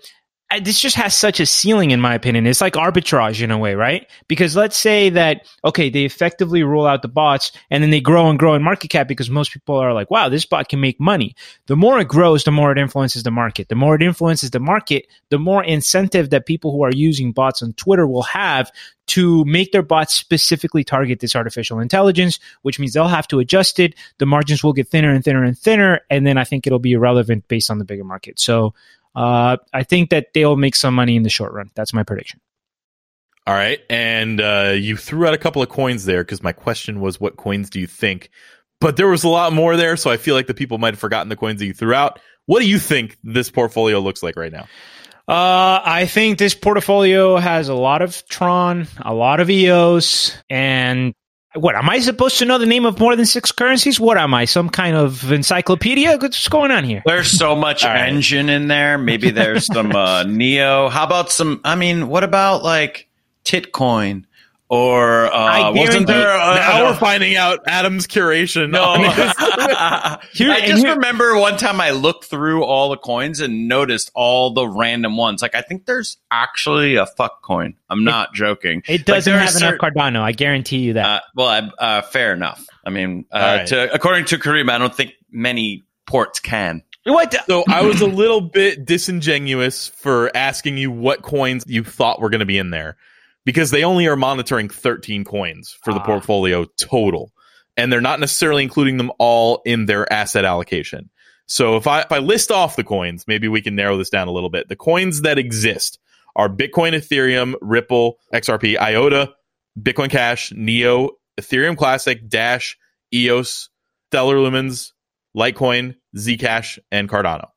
this just has such a ceiling in my opinion. It's like arbitrage in a way, right? Because let's say that okay, they effectively roll out the bots and then they grow and grow in market cap because most people are like, "Wow, this bot can make money." The more it grows, the more it influences the market. The more it influences the market, the more incentive that people who are using bots on Twitter will have to make their bots specifically target this artificial intelligence, which means they'll have to adjust it. The margins will get thinner and thinner and thinner, and then I think it'll be irrelevant based on the bigger market. So uh, I think that they'll make some money in the short run. That's my prediction. All right. And uh, you threw out a couple of coins there because my question was, what coins do you think? But there was a lot more there. So I feel like the people might have forgotten the coins that you threw out. What do you think this portfolio looks like right now? Uh, I think this portfolio has a lot of Tron, a lot of EOS, and what am I supposed to know the name of more than six currencies? What am I, some kind of encyclopedia? What's going on here? There's so much right. engine in there. Maybe there's some uh, Neo. How about some? I mean, what about like Titcoin or uh, wasn't there? Uh, now we're finding out Adam's curation. No, Here- I just here- remember one time I looked through all the coins and noticed all the random ones. Like I think there's actually a fuck coin. I'm not joking. It doesn't there have enough certain- Cardano. I guarantee you that. Uh, well, I, uh, fair enough. I mean, uh, All right. to, according to Kareem, I don't think many ports can. what? so I was a little bit disingenuous for asking you what coins you thought were going to be in there because they only are monitoring 13 coins for the Ah. portfolio total. And they're not necessarily including them all in their asset allocation. So if I if I list off the coins, maybe we can narrow this down a little bit. The coins that exist are Bitcoin, Ethereum, Ripple, XRP, IOTA, Bitcoin Cash, Neo, Ethereum Classic, Dash, EOS, Stellar Lumens, Litecoin, Zcash, and Cardano.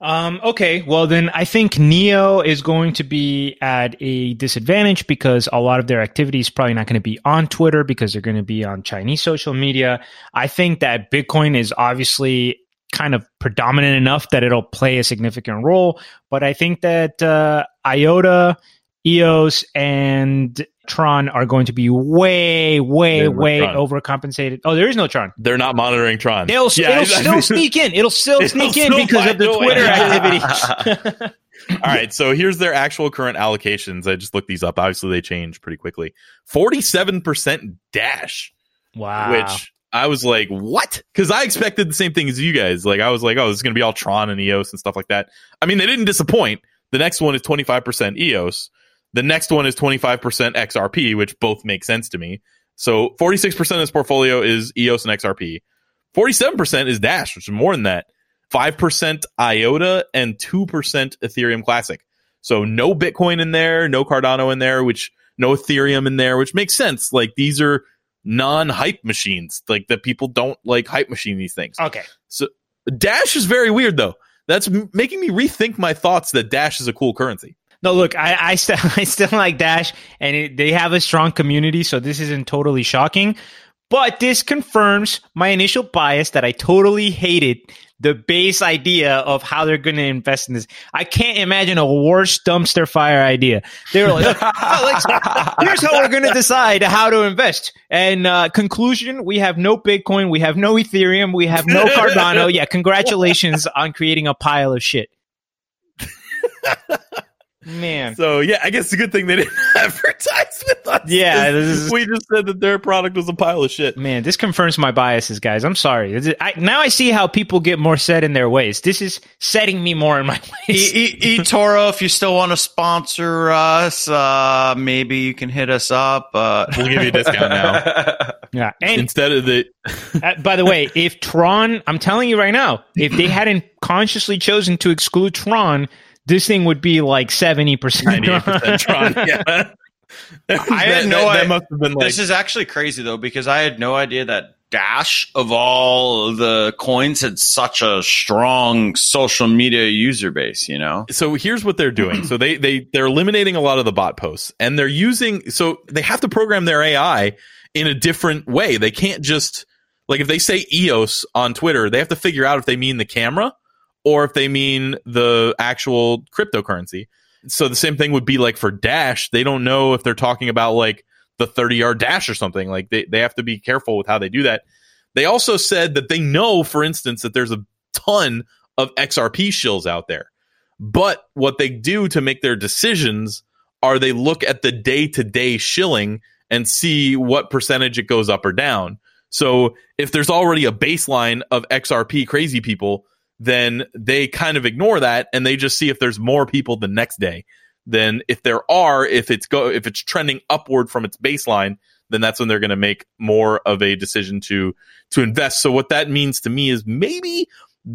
Um, okay, well then I think Neo is going to be at a disadvantage because a lot of their activity is probably not going to be on Twitter because they're going to be on Chinese social media. I think that Bitcoin is obviously kind of predominant enough that it'll play a significant role, but I think that uh, IOTA, EOS, and Tron are going to be way, way, way Tron. overcompensated. Oh, there is no Tron. They're not monitoring Tron. They'll, Yeah, it'll still sneak in. It'll still It'll sneak in because of the. Twitter activity. All right, so here's their actual current allocations. I just looked these up. Obviously, they change pretty quickly. Forty-seven percent Dash, Wow. which I was like, what? Because I expected the same thing as you guys. Like, I was like, oh, this is going to be all Tron and EOS and stuff like that. I mean, they didn't disappoint. The next one is twenty-five percent EOS. The next one is twenty-five percent XRP, which both make sense to me. So forty-six percent of this portfolio is EOS and XRP. Forty-seven percent is Dash, which is more than that. 5% IOTA and 2% Ethereum Classic. So no Bitcoin in there, no Cardano in there, which no Ethereum in there, which makes sense. Like these are non-hype machines. Like that people don't like hype machine these things. okay. So Dash is very weird though. That's m- making me rethink my thoughts that Dash is a cool currency. No, look, I, I still I still like Dash, and it, they have a strong community, so this isn't totally shocking. But this confirms my initial bias that I totally hated the base idea of how they're going to invest in this. I can't imagine a worse dumpster fire idea. They were like, "Oh, here's how we're going to decide how to invest. And uh, conclusion: we have no Bitcoin, we have no Ethereum, we have no Cardano. Yeah, congratulations on creating a pile of shit. Man. So yeah, I guess it's a good thing they didn't advertise with us. Yeah, this is- we just said that their product was a pile of shit. Man, this confirms my biases, guys. I'm sorry. Is- I, now I see how people get more set in their ways. This is setting me more in my ways. E- e- eToro, if you still want to sponsor us, uh, maybe you can hit us up. Uh, We'll give you a discount now yeah. And instead of the. uh, by the way, if Tron, I'm telling you right now, if they hadn't consciously chosen to exclude Tron, this thing would be like 70%. 98% Tron. Yeah. I had That- no that, that idea- must have been like this is actually crazy though, because I had no idea that Dash of all the coins had such a strong social media user base. You know, so here's what they're doing. So they they they're eliminating a lot of the bot posts and they're using so they have to program their AI in a different way. They can't just like if they say EOS on Twitter, they have to figure out if they mean the camera or if they mean the actual cryptocurrency. So the same thing would be like for Dash, they don't know if they're talking about like the 30 yard dash or something. Like they, they have to be careful with how they do that. They also said that they know, for instance, that there's a ton of XRP shills out there. But what they do to make their decisions are they look at the day to day shilling and see what percentage it goes up or down. So if there's already a baseline of XRP crazy people, then they kind of ignore that and they just see if there's more people the next day. Then if there are, if it's go if it's trending upward from its baseline, then that's when they're going to make more of a decision to to invest. So what that means to me is maybe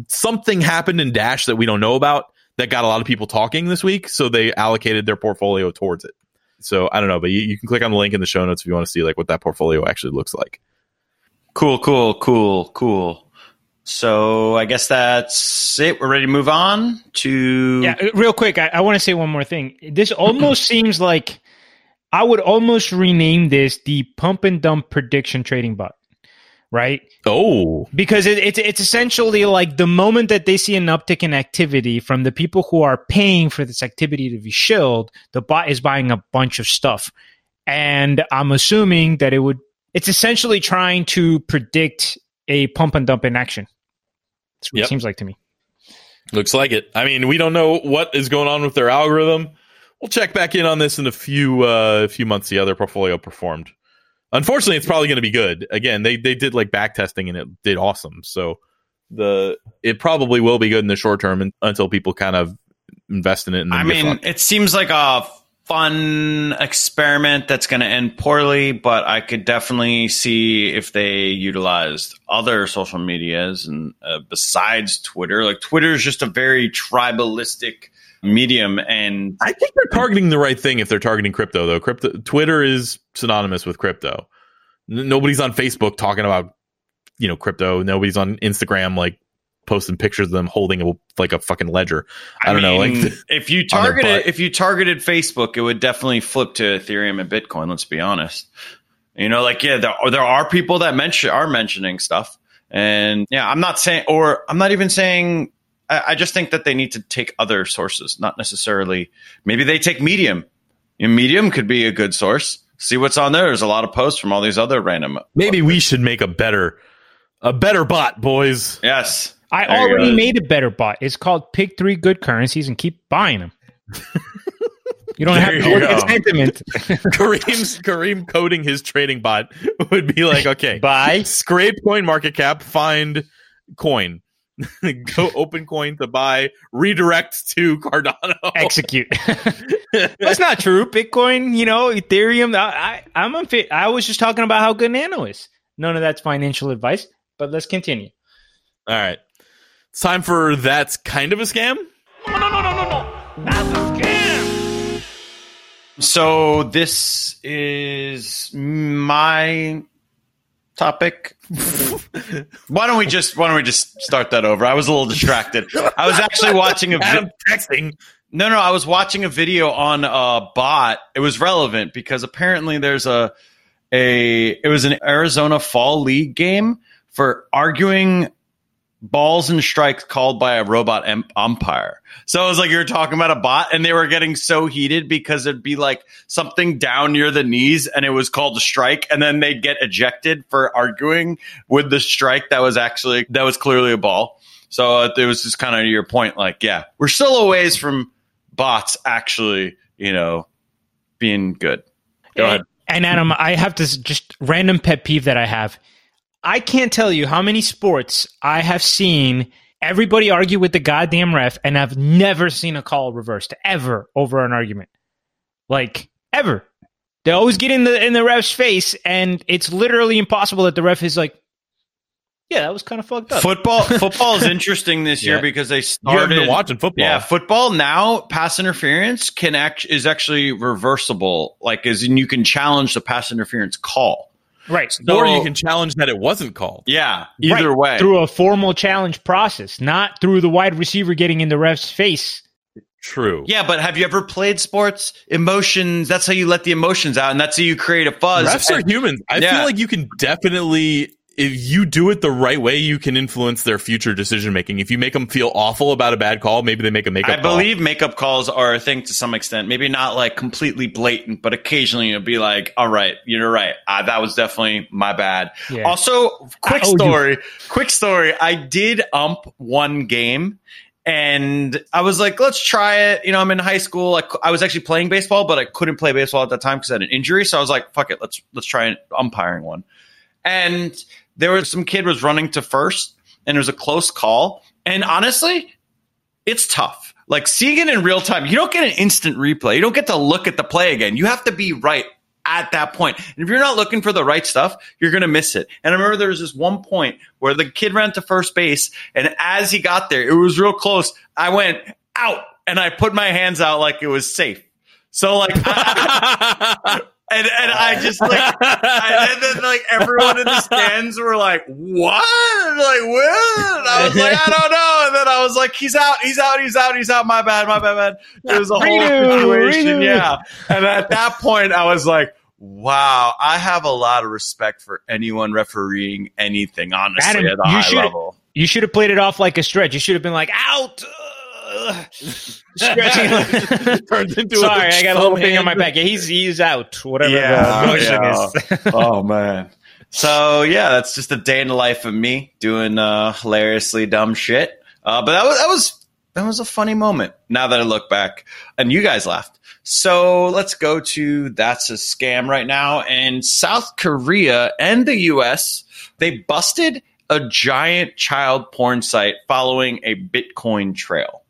something happened in Dash that we don't know about that got a lot of people talking this week, so they allocated their portfolio towards it. So I don't know, but you, you can click on the link in the show notes if you want to see like what that portfolio actually looks like. cool, cool, cool, cool. So I guess that's it. We're ready to move on to Yeah, real quick, I, I want to say one more thing. This almost seems like I would almost rename this the pump and dump prediction trading bot, right? Oh, Because it, it's it's essentially like the moment that they see an uptick in activity from the people who are paying for this activity to be shilled, the bot is buying a bunch of stuff, and I'm assuming that it would. It's essentially trying to predict a pump and dump in action. That's what Yep. it seems like to me. looks like it. I mean, we don't know what is going on with their algorithm. We'll check back in on this in a few uh, a few months. The other portfolio performed. Unfortunately, it's probably going to be good. Again, they they did like back testing and it did awesome. So the it probably will be good in the short term un- until people kind of invest in it. And then I get mean, it seems like a fun experiment that's going to end poorly, but I could definitely see if they utilized other social medias and uh, besides Twitter. Like Twitter is just a very tribalistic medium, and I think they're targeting the right thing if they're targeting crypto, though. Crypto Twitter is synonymous with crypto. N- nobody's on Facebook talking about you know crypto. Nobody's on Instagram like posting pictures of them holding a, like a fucking ledger. I, don't know. mean, Like if you targeted if you targeted Facebook, it would definitely flip to Ethereum and Bitcoin. Let's be honest. You know, like yeah, there are, there are people that mention are mentioning stuff, and yeah, I'm not saying, or I'm not even saying. I, I just think that they need to take other sources, not necessarily. Maybe they take Medium. Know, Medium could be a good source. See what's on there. There's a lot of posts from all these other random. maybe we should make a better a better bot, boys. Yes, I There already made a better bot. It's called pick three good currencies and keep buying them. You don't There have to look at sentiment. Kareem's Kareem coding his trading bot would be like, okay, Buy. scrape CoinMarketCap, find coin. Go open coin to buy, redirect to Cardano. execute. That's not true. Bitcoin, you know, Ethereum. I, I, I'm unfit. I was just talking about how good Nano is. None of that's financial advice. But let's continue. All right. It's time for That's Kind of a Scam. No, no, no, no, no, no. That's a scam. So this is my topic. why don't we just why don't we just start that over? I was a little distracted. I was actually watching a vi- texting. no no I was watching a video on a bot. It was relevant because apparently there's a a it was an Arizona Fall League game for arguing balls and strikes called by a robot em- umpire. So it was like you were talking about a bot, and they were getting so heated because it'd be like something down near the knees, and it was called a strike, and then they'd get ejected for arguing with the strike that was actually that was clearly a ball. So it was just kind of your point, like, yeah, we're still a ways from bots actually, you know, being good. Go ahead. And Adam, I have this just random pet peeve that I have. I can't tell you how many sports I have seen everybody argue with the goddamn ref, and I've never seen a call reversed ever over an argument. Like ever. They always get in the in the ref's face, and it's literally impossible that the ref is like, "Yeah, that was kind of fucked up." Football football is interesting this year Yeah. because they started been watching football. Yeah, football now pass interference can act is actually reversible. Like, as in you can challenge the pass interference call. Right. So- or you can challenge that it wasn't called. Yeah, either Right, way. through a formal challenge process, not through the wide receiver getting in the ref's face. True. yeah, but have you ever played sports? Emotions. That's how you let the emotions out, and that's how you create a buzz. Refs are humans. I Yeah. feel like you can definitely, if you do it the right way, you can influence their future decision making. If you make them feel awful about a bad call, maybe they make a makeup I call. believe makeup calls are a thing to some extent. Maybe not like completely blatant, but occasionally it'll be like, "All right, you're right. Uh, that was definitely my bad." Yeah. Also, quick I owe you. story. Quick story. I did ump one game. And I was like, let's try it. You know, I'm in high school. I, I was actually playing baseball, but I couldn't play baseball at that time because I had an injury. So I was like, fuck it, let's let's try umpiring one. And there was some kid was running to first, and it was a close call. And honestly, it's tough. Like seeing it in real time, you don't get an instant replay. You don't get to look at the play again. You have to be right at that point. And if you're not looking for the right stuff, you're going to miss it. And I remember there was this one point where the kid ran to first base, and as he got there, it was real close. I went out and I put my hands out like it was safe. So like, I- and and I just like, I, and then like everyone in the stands were like, "What? Like what?" And I was like, "I don't know." And then I was like, "He's out. He's out. He's out. He's out. My bad. My bad. Man. It was a whole situation. Yeah. And at that point, I was like. Wow, I have a lot of respect for anyone refereeing anything, honestly, Adam, at a high level. You should have played it off like a stretch. You should have been like, out. Uh, stretching. Turns into Sorry, I got a little thing on my back. Yeah, he's he's out. Whatever Yeah, the motion yeah. is. oh man. So yeah, that's just a day in the life of me doing uh, hilariously dumb shit. Uh, but that was that was that was a funny moment. Now that I look back, and you guys laughed. So let's go to that's a scam right now. And South Korea and the U.S. they busted a giant child porn site following a Bitcoin trail.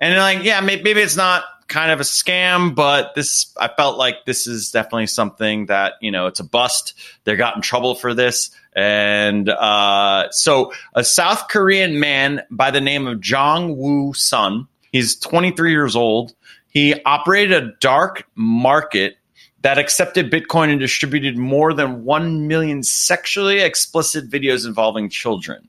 And like, yeah, maybe, maybe it's not kind of a scam, but this, I felt like this is definitely something that, you know, it's a bust. They got in trouble for this. And uh, so a South Korean man by the name of Jong Woo Sun, he's 23 years old. He operated a dark market that accepted Bitcoin and distributed more than 1 million sexually explicit videos involving children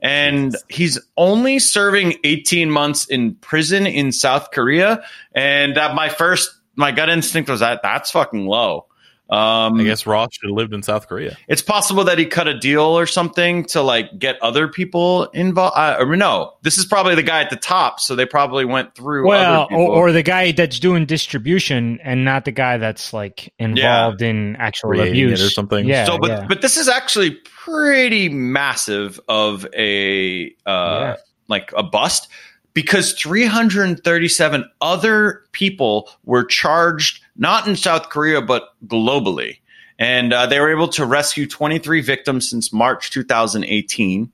and he's only serving 18 months in prison in South Korea. And uh, my first, my gut instinct was that that's fucking low. Um, I guess Ross should have lived in South Korea. it's possible that he cut a deal or something to like get other people involved. Uh, or no, this is probably the guy at the top, so they probably went through. Well, other or, or the guy that's doing distribution and not the guy that's like involved in actual Creating abuse or something. Yeah, so, but yeah. but this is actually pretty massive of a uh, Yeah. like a bust because 337 other people were charged not in South Korea but globally, and uh, they were able to rescue 23 victims since March 2018,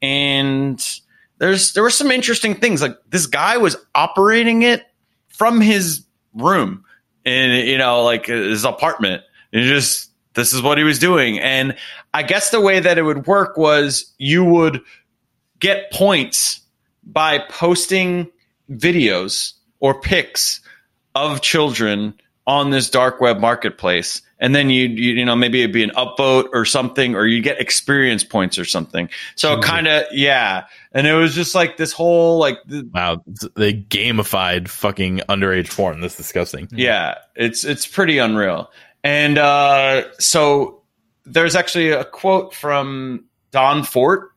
and there's there were some interesting things like this guy was operating it from his room in you know like his apartment. And just this is what he was doing. And i guess the way that it would work was you would get points by posting videos or pics of children on this dark web marketplace and then you you, you know maybe it'd be an upvote or something or you get experience points or something so Jesus. kind of yeah and it was just like this whole like the, Wow, they gamified fucking underage porn. That's disgusting. Yeah, it's it's pretty unreal. And uh, so there's actually a quote from Don Fort.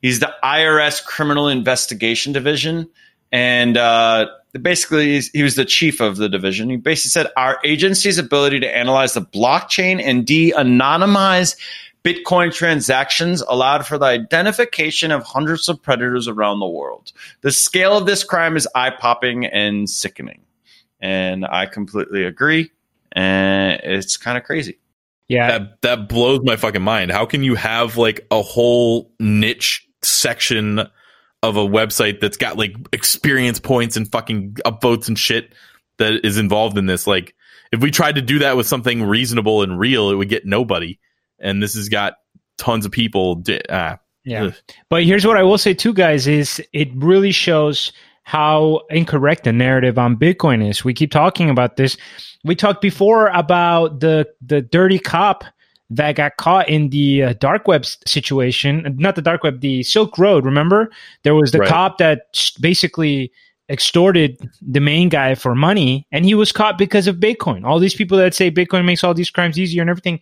He's the IRS Criminal Investigation Division, and uh, basically he was the chief of the division. He basically said our agency's ability to analyze the blockchain and de-anonymize Bitcoin transactions allowed for the identification of hundreds of predators around the world. The scale of this crime is eye popping and sickening. And I completely agree. And it's kind of crazy. Yeah. That that blows my fucking mind. How can you have like a whole niche section of a website that's got like experience points and fucking upvotes and shit that is involved in this? Like if we tried to do that with something reasonable and real, it would get nobody. And this has got tons of people. di- Ah, Yeah. Ugh. But here's what I will say too, guys, is it really shows how incorrect the narrative on Bitcoin is. We keep talking about this. We talked before about the the dirty cop that got caught in the uh, dark web situation, not the dark web, the Silk Road. Remember, there was the Right. cop that basically extorted the main guy for money, and he was caught because of Bitcoin. All these people that say Bitcoin makes all these crimes easier and everything,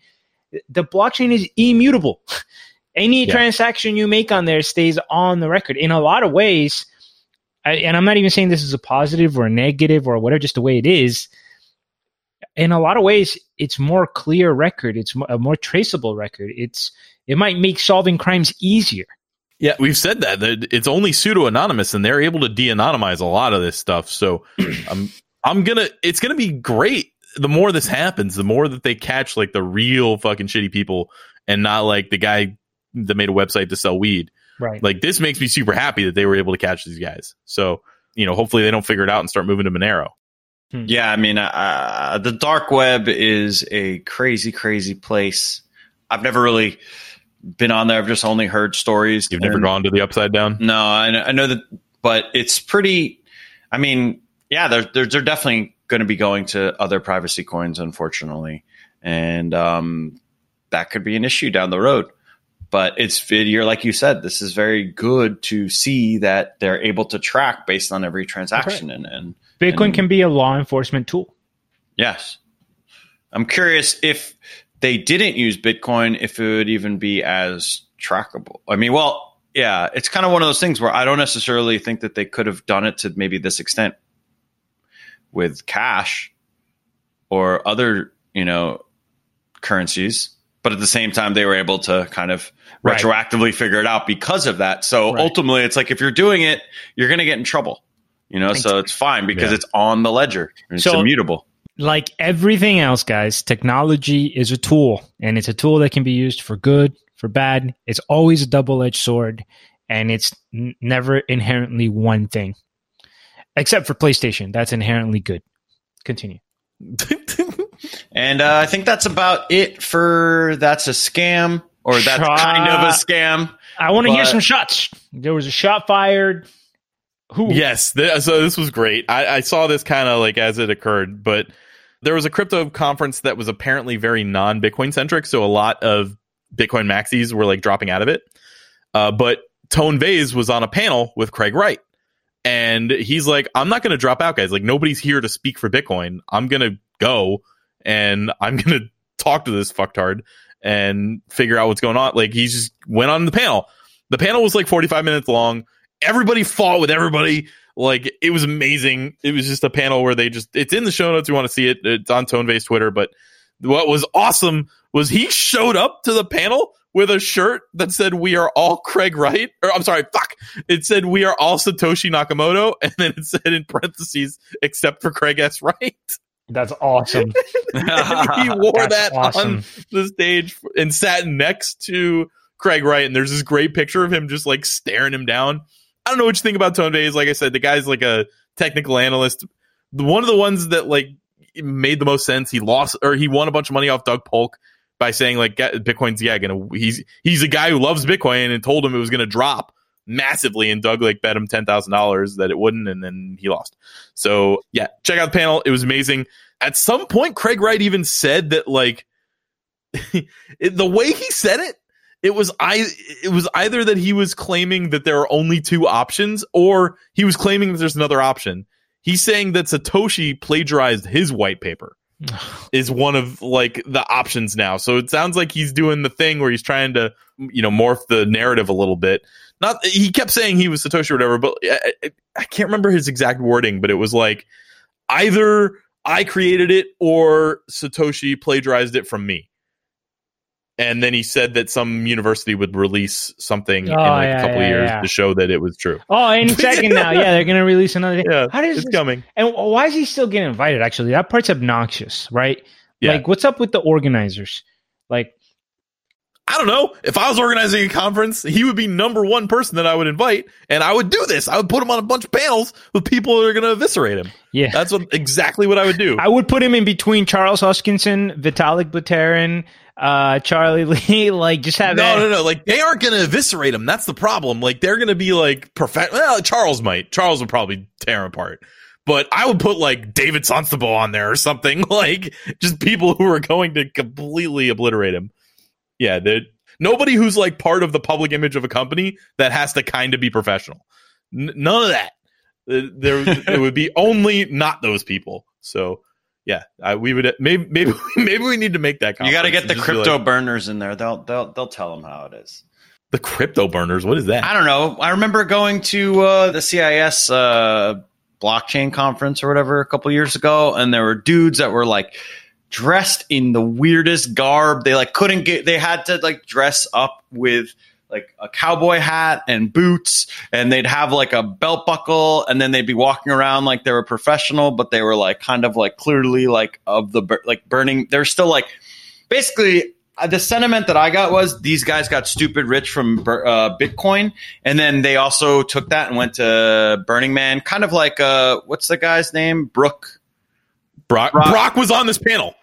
the blockchain is immutable. Any Yeah. transaction you make on there stays on the record. In a lot of ways, I, and I'm not even saying this is a positive or a negative or whatever, just the way it is. In a lot of ways, it's more clear record. It's a more traceable record. It's it might make solving crimes easier. Yeah, we've said that, that it's only pseudo anonymous, and they're able to de anonymize a lot of this stuff. So I'm I'm gonna it's gonna be great. The more this happens, the more that they catch like the real fucking shitty people, and not like the guy that made a website to sell weed. Right. Like this makes me super happy that they were able to catch these guys. So you know, hopefully they don't figure it out and start moving to Monero. Yeah, I mean, uh, the dark web is a crazy, crazy place. I've never really been on there. I've just only heard stories. You've never And- gone to the upside down. No, I know, I know that, but it's pretty. I mean, yeah, they're they're, they're definitely going to be going to other privacy coins, unfortunately, and um, that could be an issue down the road. But it's you're like you said, this is very good to see that they're able to track based on every transaction, and, and Bitcoin and- can be a law enforcement tool. Yes. I'm curious if they didn't use Bitcoin, if it would even be as trackable. I mean, well, yeah, it's kind of one of those things where I don't necessarily think that they could have done it to maybe this extent with cash or other, you know, currencies. But at the same time, they were able to kind of Right. retroactively figure it out because of that. So Right. ultimately, it's like if you're doing it, you're going to get in trouble. You know, so it's fine because Yeah. it's on the ledger. It's So- immutable. like everything else, guys, technology is a tool and it's a tool that can be used for good, for bad. It's always a double edged sword and it's n- never inherently one thing, except for PlayStation. That's inherently good. Continue. And uh, I think that's about it for that's a scam or that's Shot. kind of a scam. I want to hear some shots. There was a shot fired. Who? Yes, th- so this was great. I, I saw this kind of like as it occurred, but there was a crypto conference that was apparently very non Bitcoin centric. So a lot of Bitcoin maxis were like dropping out of it. Uh, but Tone Vays was on a panel with Craig Wright. And he's like, I'm not going to drop out, guys. Like, nobody's here to speak for Bitcoin. I'm going to go and I'm going to talk to this fucktard and figure out what's going on. Like, he just went on the panel. The panel was like 45 minutes long everybody fought with everybody. Like it was amazing. It was just a panel where they just it's in the show notes. You want to see it? It's on Tone Vays Twitter. But what was awesome was he showed up to the panel with a shirt that said "We are all Craig Wright." Or I'm sorry, fuck. It said "We are all Satoshi Nakamoto," and then it said in parentheses, "Except for Craig S. Wright." That's awesome. he wore That's that awesome. on the stage and sat next to Craig Wright. And there's this great picture of him just like staring him down. I don't know what you think about Tone Vays. Like I said, the guy's like a technical analyst. One of the ones that like made the most sense. He lost or he won a bunch of money off Doug Polk by saying like Bitcoin's yeah gonna he's he's a guy who loves Bitcoin and told him it was gonna drop massively and Doug like bet him ten thousand dollars that it wouldn't and then he lost. So yeah, check out the panel. It was amazing. At some point, Craig Wright even said that like the way he said it, it was I it was either that he was claiming that there are only two options, or he was claiming that there's another option. He's saying that Satoshi plagiarized his white paper is one of like the options now. So it sounds like he's doing the thing where he's trying to you know morph the narrative a little bit. Not he kept saying he was Satoshi or whatever, but I, I, I can't remember his exact wording. But it was like either I created it or Satoshi plagiarized it from me. And then he said that some university would release something in Oh, like yeah, a couple yeah, of years yeah. to show that it was true. Oh, any second now. Yeah, they're gonna release another. Thing. Yeah, How does it's this- coming. And why is he still getting invited? Actually, that part's obnoxious, right? Yeah. Like, what's up with the organizers? Like, I don't know. If I was organizing a conference, he would be number one person that I would invite, and I would do this. I would put him on a bunch of panels with people that are going to eviscerate him. yeah, That's what exactly what I would do. I would put him in between Charles Hoskinson, Vitalik Buterin, uh, Charlie Lee. Like, just have no, that. no, no. Like they aren't going to eviscerate him. That's the problem. Like they're going to be like perfect. Well, Charles might. Charles would probably tear him apart. But I would put like David Sønstebø on there or something. Like just people who are going to completely obliterate him. Yeah, that nobody who's like part of the public image of a company that has to kind of be professional. N- none of that. Uh, There, it would be only not those people. So. Yeah, I, we would maybe maybe maybe we need to make that. You got to get the just be like, crypto burners in there. They'll they'll they'll tell them how it is. the crypto burners. What is that? I don't know. I remember going to uh, the CIS uh, blockchain conference or whatever a couple years ago, and there were dudes that were like dressed in the weirdest garb. They like couldn't get. They had to like dress up with like a cowboy hat and boots, and they'd have like a belt buckle, and then they'd be walking around like they were professional, but they were like kind of like clearly like of the like burning. They're still like basically uh, the sentiment that I got was these guys got stupid rich from uh, Bitcoin, and then they also took that and went to Burning Man, kind of like uh, what's the guy's name, Brooke? Brock, Brock- Brock was on this panel.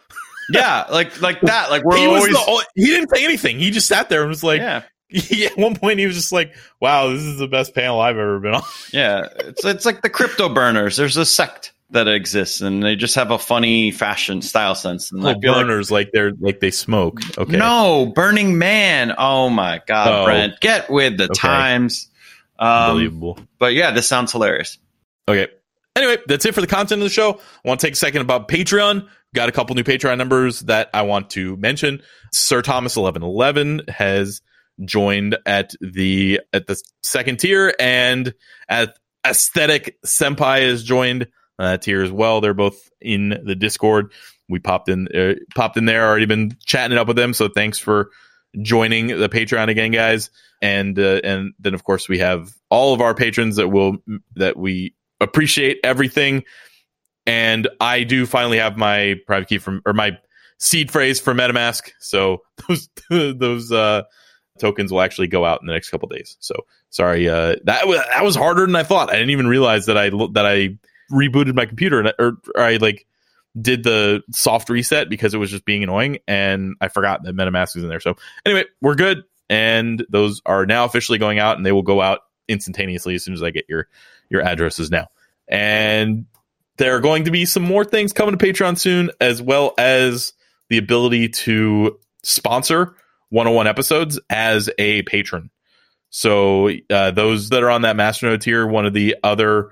Yeah, like like that. Like we're he was always the, he didn't say anything. He just sat there and was like, yeah, he, at one point he was just like, "Wow, this is the best panel I've ever been on." yeah. It's it's like the crypto burners. There's a sect that exists, and they just have a funny fashion style sense. And Like feel like- burners, like, they're like they smoke. Okay, No, Burning Man. Oh my God, Oh. Brent, get with the Okay. times. Um, unbelievable. but yeah, this sounds hilarious. Okay. Anyway, that's it for the content of the show. I want to take a second about Patreon. Got a couple new Patreon numbers that I want to mention. Sir Thomas eleven eleven has joined at the at the second tier, and at Aesthetic Senpai has joined that tier as well. They're both in the Discord. We popped in uh, popped in there. Already been chatting it up with them. So thanks for joining the Patreon again, guys. And uh, and then of course we have all of our patrons that will that we appreciate everything. And I do finally have my private key from or my seed phrase for MetaMask. So those those uh, tokens will actually go out in the next couple days. So sorry, uh, that was that was harder than I thought. I didn't even realize that I that I rebooted my computer and I- or, or I like did the soft reset because it was just being annoying and I forgot that MetaMask was in there. So anyway, we're good. And those are now officially going out and they will go out instantaneously as soon as I get your your addresses now. And there are going to be some more things coming to Patreon soon, as well as the ability to sponsor 101 episodes as a patron. So uh, those that are on that Masternode tier, one of the other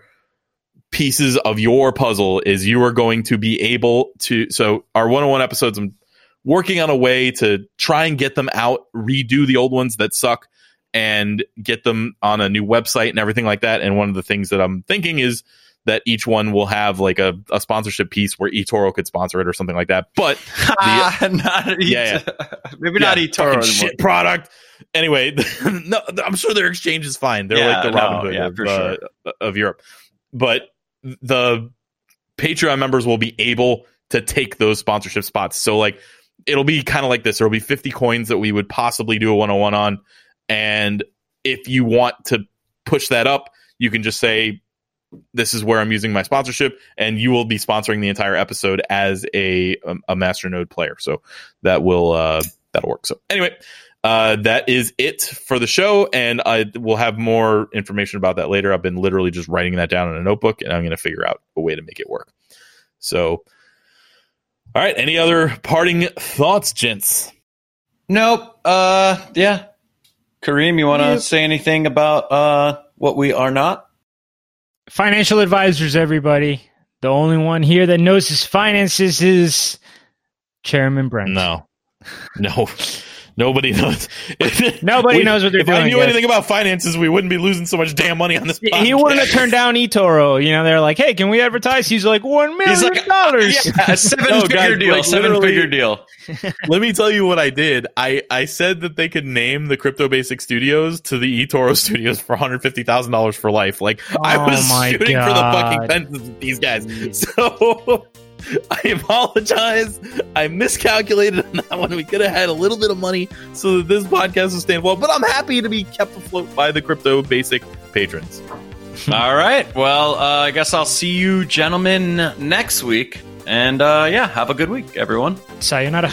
pieces of your puzzle is you are going to be able to. So our 101 episodes, I'm working on a way to try and get them out, redo the old ones that suck, and get them on a new website and everything like that. And one of the things that I'm thinking is that each one will have like a, a sponsorship piece where eToro could sponsor it or something like that. But not Yeah, maybe not eToro shit product. Anyway, no, I'm sure their exchange is fine. They're Yeah, like the no, Robin Hood yeah, of, for uh, of Europe. But the Patreon members will be able to take those sponsorship spots. So like it'll be kind of like this. There'll be 50 coins that we would possibly do a 101 on. And if you want to push that up, you can just say this is where I'm using my sponsorship, and you will be sponsoring the entire episode as a um, a Masternode player. So that will uh, that'll work. So anyway, uh, that is it for the show, and I will have more information about that later. I've been literally just writing that down in a notebook, and I'm going to figure out a way to make it work. So, all right. Any other parting thoughts, gents? Nope. Uh, yeah. Kareem, you want to Yep. say anything about uh what we are not? Financial advisors, everybody. The only one here that knows his finances is Chairman Brent. No, no, Nobody knows. Nobody We- knows what they're doing. if I knew guys. anything about finances, we wouldn't be losing so much damn money on this. He podcast. wouldn't have turned down eToro. You know, they're like, "Hey, can we advertise?" He's like, one million like, dollars. yeah, a seven No, figure guys, deal, like, seven figure deal. Let me tell you what I did. I, I said that they could name the Crypto Basic Studios to the eToro Studios for one hundred fifty thousand dollars for life. Like I Oh was my shooting for the fucking fences with these guys. So I apologize. I miscalculated on that one. We could have had a little bit of money so that this podcast would stay well, But I'm happy to be kept afloat by the Crypto Basic patrons. All right. Well, uh, I guess I'll see you gentlemen next week. And uh, yeah, have a good week, everyone. Sayonara.